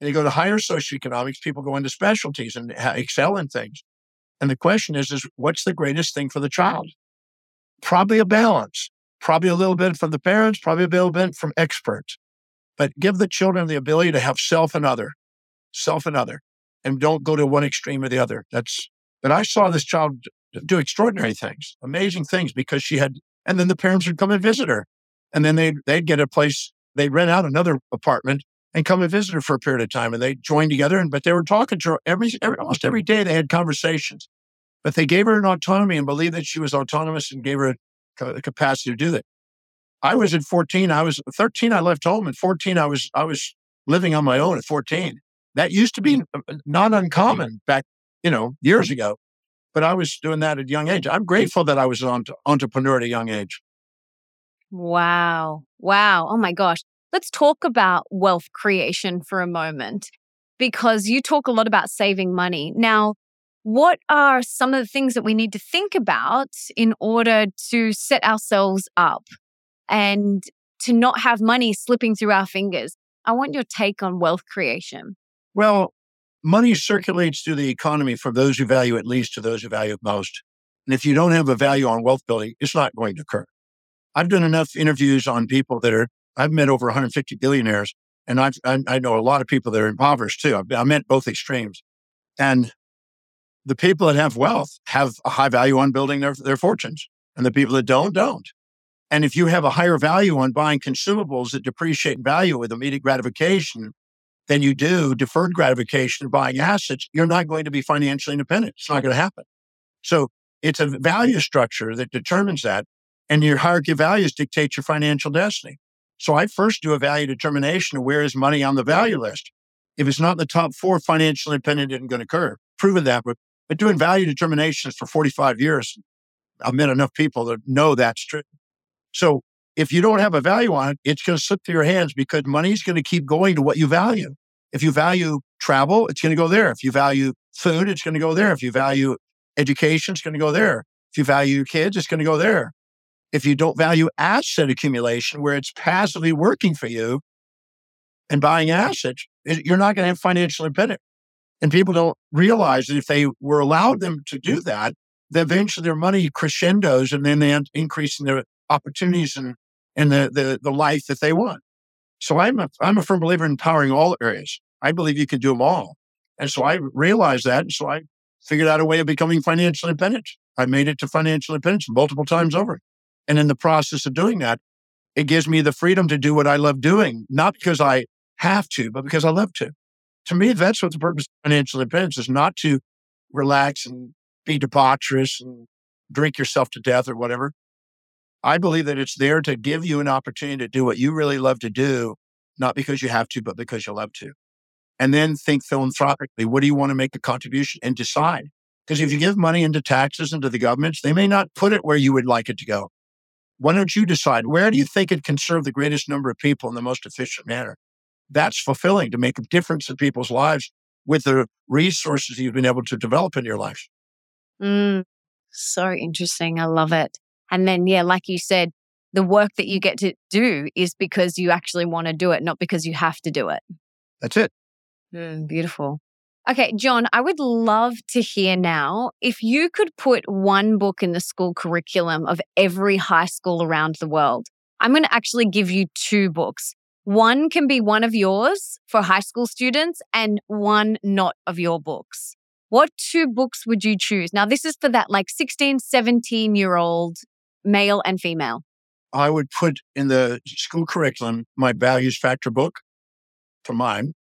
And you go to higher socioeconomics, people go into specialties and excel in things. And the question is, is what's the greatest thing for the child? Probably a balance, probably a little bit from the parents, probably a little bit from experts. But give the children the ability to have self and other, self and other, and don't go to one extreme or the other. That's, but I saw this child do extraordinary things, amazing things because she had, and then the parents would come and visit her. And then they'd, they'd get a place they'd rent out another apartment and come and visit her for a period of time. And they joined together. And but they were talking to her every, every almost every day. They had conversations, but they gave her an autonomy and believed that she was autonomous and gave her the capacity to do that. I was at 14. I was 13. I left home. At 14, I was I was living on my own at 14. That used to be not uncommon back, you know, years ago. but I was doing that at a young age. I'm grateful that I was an entrepreneur at a young age. Wow. Wow. Oh my gosh. Let's talk about wealth creation for a moment because you talk a lot about saving money. Now, what are some of the things that we need to think about in order to set ourselves up and to not have money slipping through our fingers? I want your take on wealth creation. Well, money circulates through the economy from those who value it least to those who value it most. And if you don't have a value on wealth building, it's not going to occur. I've done enough interviews on people that are, I've met over 150 billionaires, and I've, I, I know a lot of people that are impoverished too. I've, I met both extremes. And the people that have wealth have a high value on building their, their fortunes, and the people that don't, don't. And if you have a higher value on buying consumables that depreciate in value with immediate gratification than you do deferred gratification buying assets, you're not going to be financially independent. It's not going to happen. So it's a value structure that determines that. And your hierarchy of values dictates your financial destiny. So I first do a value determination of where is money on the value list. If it's not in the top four, financial independence isn't going to occur. Proven that, but, but doing value determinations for 45 years, I've met enough people that know that's true. So if you don't have a value on it, it's going to slip through your hands because money's going to keep going to what you value. If you value travel, it's going to go there. If you value food, it's going to go there. If you value education, it's going to go there. If you value your kids, it's going to go there. If you don't value asset accumulation, where it's passively working for you and buying assets, you're not going to have financial independence. And people don't realize that if they were allowed them to do that, then eventually their money crescendos and then they end increasing their opportunities and and the, the, the life that they want. So I'm a, I'm a firm believer in empowering all areas. I believe you can do them all. And so I realized that. And so I figured out a way of becoming financially independent. I made it to financial independence multiple times over. And in the process of doing that, it gives me the freedom to do what I love doing, not because I have to, but because I love to. To me, that's what the purpose of financial independence is not to relax and be debaucherous and drink yourself to death or whatever. I believe that it's there to give you an opportunity to do what you really love to do, not because you have to, but because you love to. And then think philanthropically. What do you want to make a contribution and decide? Because if you give money into taxes into the governments, they may not put it where you would like it to go. Why don't you decide where do you think it can serve the greatest number of people in the most efficient manner? That's fulfilling to make a difference in people's lives with the resources you've been able to develop in your life. Mm, so interesting. I love it. And then, yeah, like you said, the work that you get to do is because you actually want to do it, not because you have to do it. That's it. Mm, beautiful. Okay, John, I would love to hear now if you could put one book in the school curriculum of every high school around the world. I'm going to actually give you two books. One can be one of yours for high school students and one not of your books. What two books would you choose? Now, this is for that like 16, 17 year old male and female? I would put in the school curriculum my values factor book for mine.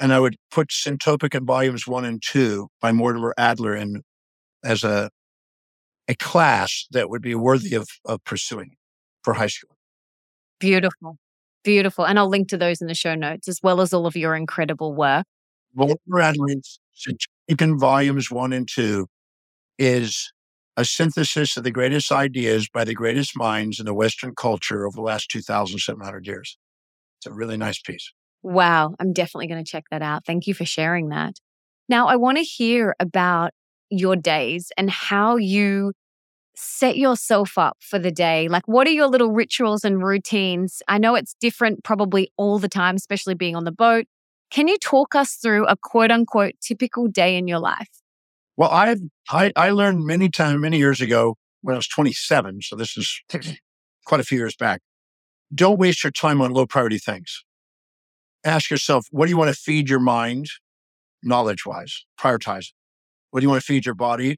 And I would put Syntopicon volumes one and two by Mortimer Adler in as a a class that would be worthy of, of pursuing for high school. Beautiful. Beautiful. And I'll link to those in the show notes as well as all of your incredible work. Mortimer Adler's Syntopicon volumes one and two is a synthesis of the greatest ideas by the greatest minds in the Western culture over the last 2,700 years. It's a really nice piece. Wow. I'm definitely going to check that out. Thank you for sharing that. Now, I want to hear about your days and how you set yourself up for the day. Like, what are your little rituals and routines? I know it's different probably all the time, especially being on the boat. Can you talk us through a quote unquote typical day in your life? Well, I I, I learned many times, many years ago when I was 27. So this is quite a few years back. Don't waste your time on low priority things. Ask yourself, what do you want to feed your mind knowledge wise? Prioritize it. What do you want to feed your body?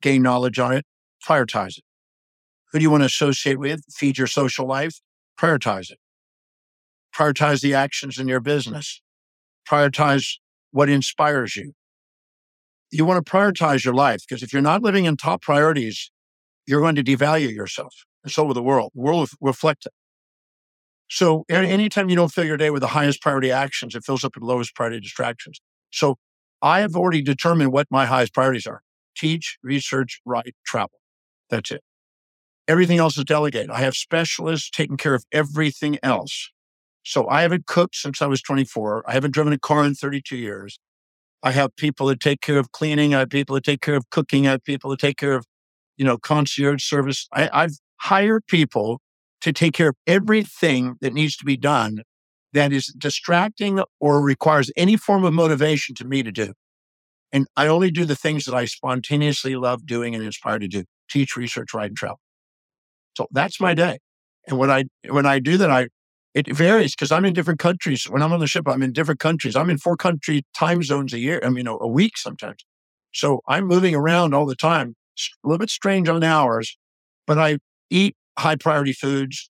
Gain knowledge on it. Prioritize it. Who do you want to associate with? Feed your social life. Prioritize it. Prioritize the actions in your business. Prioritize what inspires you you want to prioritize your life because if you're not living in top priorities, you're going to devalue yourself. And so will the world. The world will reflect it. So mm-hmm. anytime you don't fill your day with the highest priority actions, it fills up with lowest priority distractions. So I have already determined what my highest priorities are. teach, research, write, travel. That's it. Everything else is delegated. I have specialists taking care of everything else. So I haven't cooked since I was 24. I haven't driven a car in 32 years. I have people that take care of cleaning. I have people that take care of cooking. I have people that take care of, you know, concierge service. I, I've hired people to take care of everything that needs to be done that is distracting or requires any form of motivation to me to do. And I only do the things that I spontaneously love doing and inspired to do teach, research, write, and travel. So that's my day. And when I when I do that, I it varies because I'm in different countries. When I'm on the ship, I'm in different countries. I'm in four country time zones a year. I mean, a, week sometimes. So I'm moving around all the time. A little bit strange on hours, but I eat high priority foods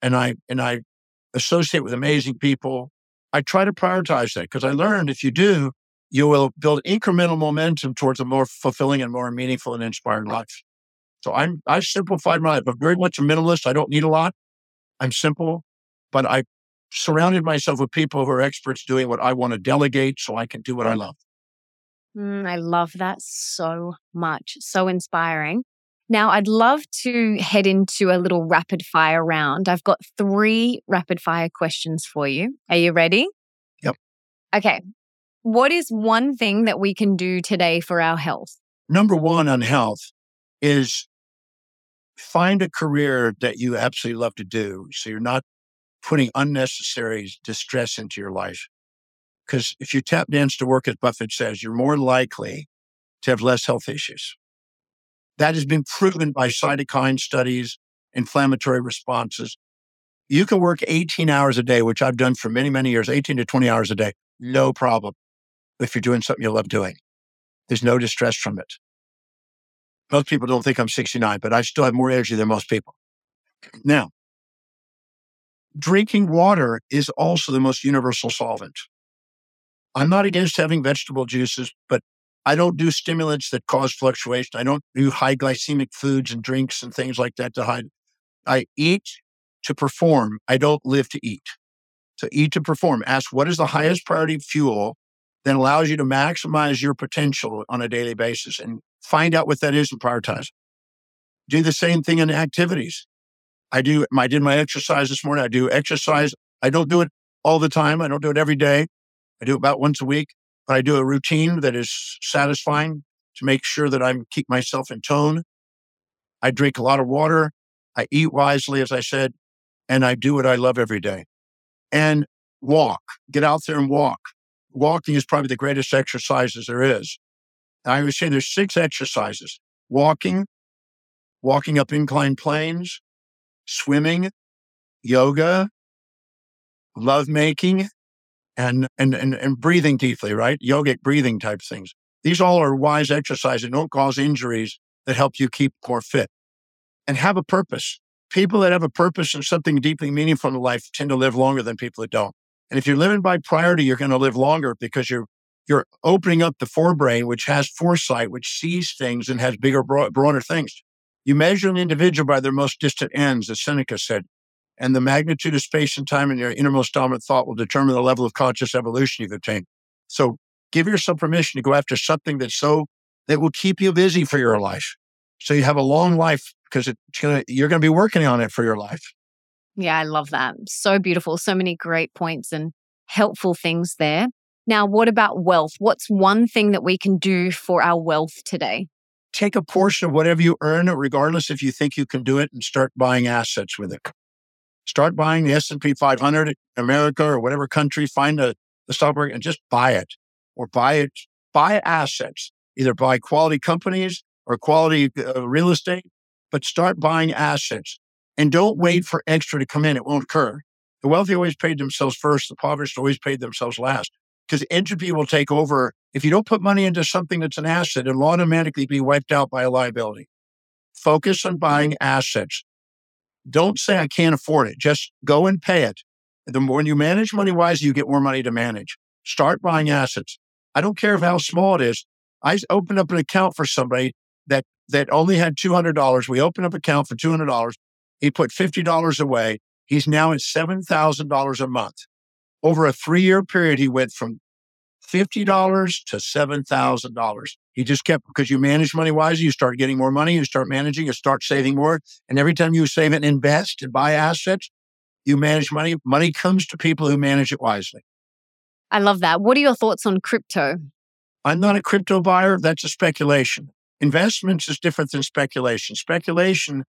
and I and I associate with amazing people. I try to prioritize that because I learned if you do, you will build incremental momentum towards a more fulfilling and more meaningful and inspiring life. So I'm I've simplified my life. I'm very much a minimalist. I don't need a lot. I'm simple, but I surrounded myself with people who are experts doing what I want to delegate so I can do what I love. Mm, I love that so much. So inspiring. Now, I'd love to head into a little rapid fire round. I've got three rapid fire questions for you. Are you ready? Yep. Okay. What is one thing that we can do today for our health? Number one on health is find a career that you absolutely love to do. So you're not putting unnecessary distress into your life. Because if you tap dance to work, as Buffett says, you're more likely to have less health issues. That has been proven by cytokine studies, inflammatory responses. You can work 18 hours a day, which I've done for many, many years, 18 to 20 hours a day, no problem. If you're doing something you love doing, there's no distress from it. Most people don't think I'm 69, but I still have more energy than most people. Now, drinking water is also the most universal solvent. I'm not against having vegetable juices, but I don't do stimulants that cause fluctuation. I don't do high glycemic foods and drinks and things like that to hide. I eat to perform. I don't live to eat. To eat to perform. Ask what is the highest priority fuel that allows you to maximize your potential on a daily basis and find out what that is and prioritize. Do the same thing in activities. I do, I did my exercise this morning. I do exercise. I don't do it all the time. I don't do it every day. I do it about once a week. I do a routine that is satisfying to make sure that I keep myself in tone. I drink a lot of water. I eat wisely, as I said, and I do what I love every day. And walk, get out there and walk. Walking is probably the greatest exercises there is. I would say there's six exercises walking, walking up inclined planes, swimming, yoga, love making, and, and, and, and breathing deeply, right? Yogic breathing type things. These all are wise exercises that don't cause injuries that help you keep more fit and have a purpose. People that have a purpose and something deeply meaningful in life tend to live longer than people that don't. And if you're living by priority, you're going to live longer because you're you're opening up the forebrain, which has foresight, which sees things and has bigger, broader things. You measure an individual by their most distant ends, as Seneca said and the magnitude of space and time in your innermost dominant thought will determine the level of conscious evolution you've attained. So give yourself permission to go after something that's so that will keep you busy for your life. So you have a long life because it's gonna you're gonna be working on it for your life. Yeah, I love that. So beautiful. So many great points and helpful things there. Now, what about wealth? What's one thing that we can do for our wealth today? Take a portion of whatever you earn, regardless if you think you can do it, and start buying assets with it. Start buying the S&P 500, America or whatever country, find a, the stock market and just buy it or buy it, buy assets, either buy quality companies or quality uh, real estate, but start buying assets and don't wait for extra to come in. It won't occur. The wealthy always paid themselves first. The poverty always paid themselves last because entropy will take over. If you don't put money into something that's an asset, it'll automatically be wiped out by a liability. Focus on buying assets. Don't say I can't afford it. Just go and pay it. The more when you manage money wise, you get more money to manage. Start buying assets. I don't care how small it is. I opened up an account for somebody that that only had two hundred dollars. We opened up an account for two hundred dollars. He put fifty dollars away. He's now at seven thousand dollars a month. Over a three year period, he went from fifty dollars to seven thousand dollars. He just kept because you manage money wisely, you start getting more money, you start managing, you start saving more. And every time you save and invest and buy assets, you manage money. Money comes to people who manage it wisely. I love that. What are your thoughts on crypto? I'm not a crypto buyer. That's a speculation. Investments is different than speculation. Speculation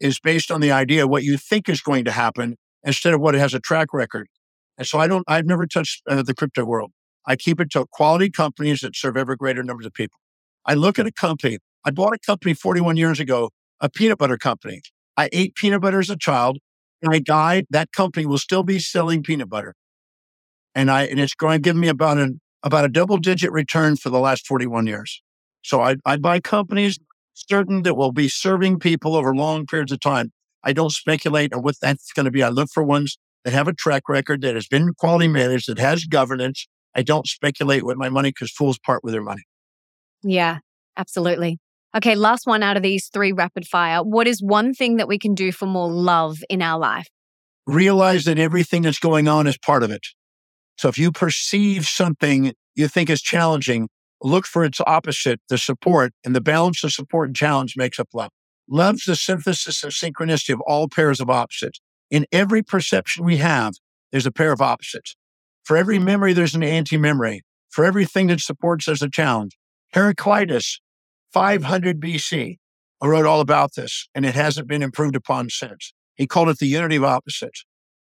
is based on the idea what you think is going to happen instead of what it has a track record. And so I don't, I've never touched uh, the crypto world. I keep it to quality companies that serve ever greater numbers of people. I look at a company. I bought a company 41 years ago, a peanut butter company. I ate peanut butter as a child. and I died. That company will still be selling peanut butter. And I, and it's going to give me about an, about a double digit return for the last 41 years. So I, I buy companies certain that will be serving people over long periods of time. I don't speculate on what that's going to be. I look for ones that have a track record, that has been quality managed, that has governance. I don't speculate with my money because fools part with their money. Yeah, absolutely. Okay, last one out of these three rapid fire. What is one thing that we can do for more love in our life? Realize that everything that's going on is part of it. So if you perceive something you think is challenging, look for its opposite, the mm. support, and the balance of support and challenge makes up love. Love's the synthesis and synchronicity of all pairs of opposites. In every perception we have, there's a pair of opposites. For every memory, there's an anti memory. For everything that supports, there's a challenge. Heraclitus, 500 BC, wrote all about this, and it hasn't been improved upon since. He called it the unity of opposites.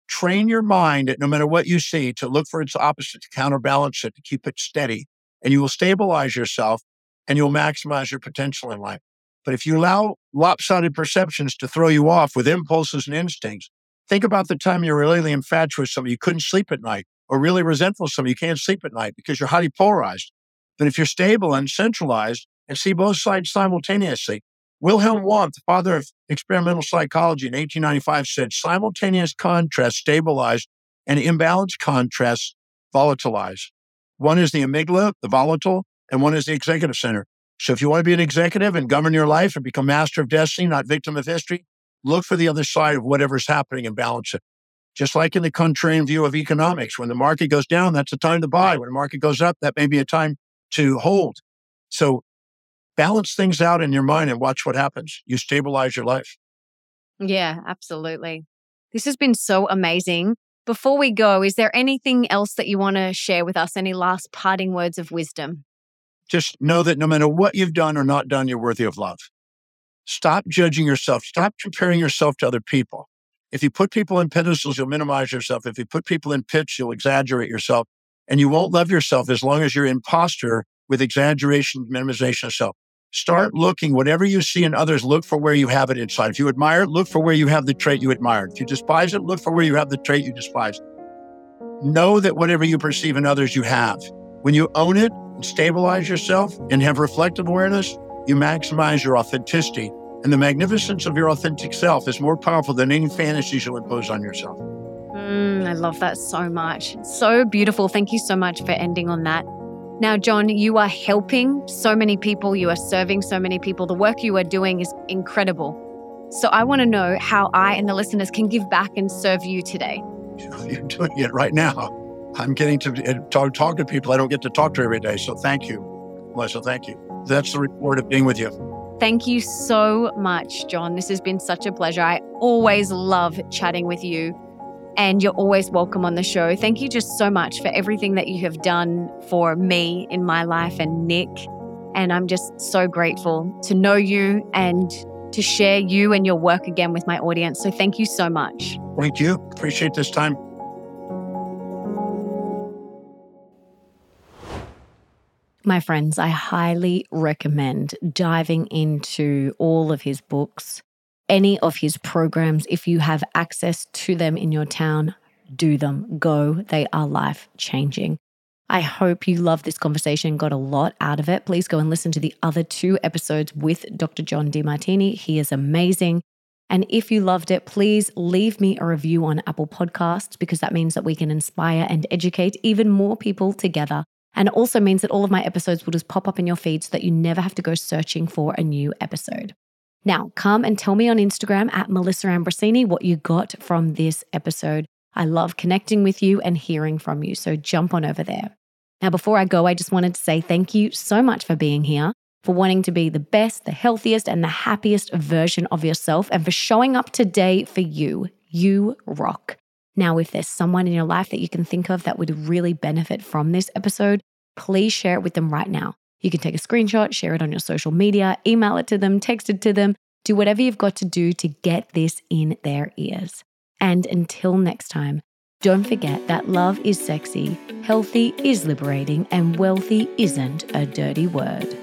Train your mind, that no matter what you see, to look for its opposite, to counterbalance it, to keep it steady, and you will stabilize yourself and you'll maximize your potential in life. But if you allow lopsided perceptions to throw you off with impulses and instincts, think about the time you're really infatuated with somebody, you couldn't sleep at night, or really resentful of you can't sleep at night because you're highly polarized. But if you're stable and centralized and see both sides simultaneously, Wilhelm Wundt, the father of experimental psychology in 1895, said simultaneous contrast stabilize and imbalanced contrast volatilize. One is the amygdala, the volatile, and one is the executive center. So if you want to be an executive and govern your life and become master of destiny, not victim of history, look for the other side of whatever's happening and balance it. Just like in the contrarian view of economics, when the market goes down, that's a time to buy. When the market goes up, that may be a time to hold. So balance things out in your mind and watch what happens. You stabilize your life. Yeah, absolutely. This has been so amazing. Before we go, is there anything else that you want to share with us? Any last parting words of wisdom? Just know that no matter what you've done or not done, you're worthy of love. Stop judging yourself. Stop comparing yourself to other people. If you put people in pedestals, you'll minimize yourself. If you put people in pits, you'll exaggerate yourself. And you won't love yourself as long as you're imposter with exaggeration, minimization of self. Start looking, whatever you see in others, look for where you have it inside. If you admire it, look for where you have the trait you admire. If you despise it, look for where you have the trait you despise. Know that whatever you perceive in others, you have. When you own it and stabilize yourself and have reflective awareness, you maximize your authenticity. And the magnificence of your authentic self is more powerful than any fantasies you'll impose on yourself. Mm, I love that so much. So beautiful. Thank you so much for ending on that. Now, John, you are helping so many people, you are serving so many people. The work you are doing is incredible. So I want to know how I and the listeners can give back and serve you today. You're doing it right now. I'm getting to uh, talk, talk to people I don't get to talk to every day. So thank you, Melissa. Thank you. That's the reward of being with you. Thank you so much, John. This has been such a pleasure. I always love chatting with you and you're always welcome on the show. Thank you just so much for everything that you have done for me in my life and Nick. And I'm just so grateful to know you and to share you and your work again with my audience. So thank you so much. Thank you. Appreciate this time. My friends, I highly recommend diving into all of his books any of his programs, if you have access to them in your town, do them. Go. They are life changing. I hope you love this conversation, got a lot out of it. Please go and listen to the other two episodes with Dr. John Demartini. He is amazing. And if you loved it, please leave me a review on Apple Podcasts because that means that we can inspire and educate even more people together. And it also means that all of my episodes will just pop up in your feed so that you never have to go searching for a new episode. Now, come and tell me on Instagram at Melissa Ambrosini what you got from this episode. I love connecting with you and hearing from you. So jump on over there. Now, before I go, I just wanted to say thank you so much for being here, for wanting to be the best, the healthiest, and the happiest version of yourself, and for showing up today for you. You rock. Now, if there's someone in your life that you can think of that would really benefit from this episode, please share it with them right now. You can take a screenshot, share it on your social media, email it to them, text it to them, do whatever you've got to do to get this in their ears. And until next time, don't forget that love is sexy, healthy is liberating, and wealthy isn't a dirty word.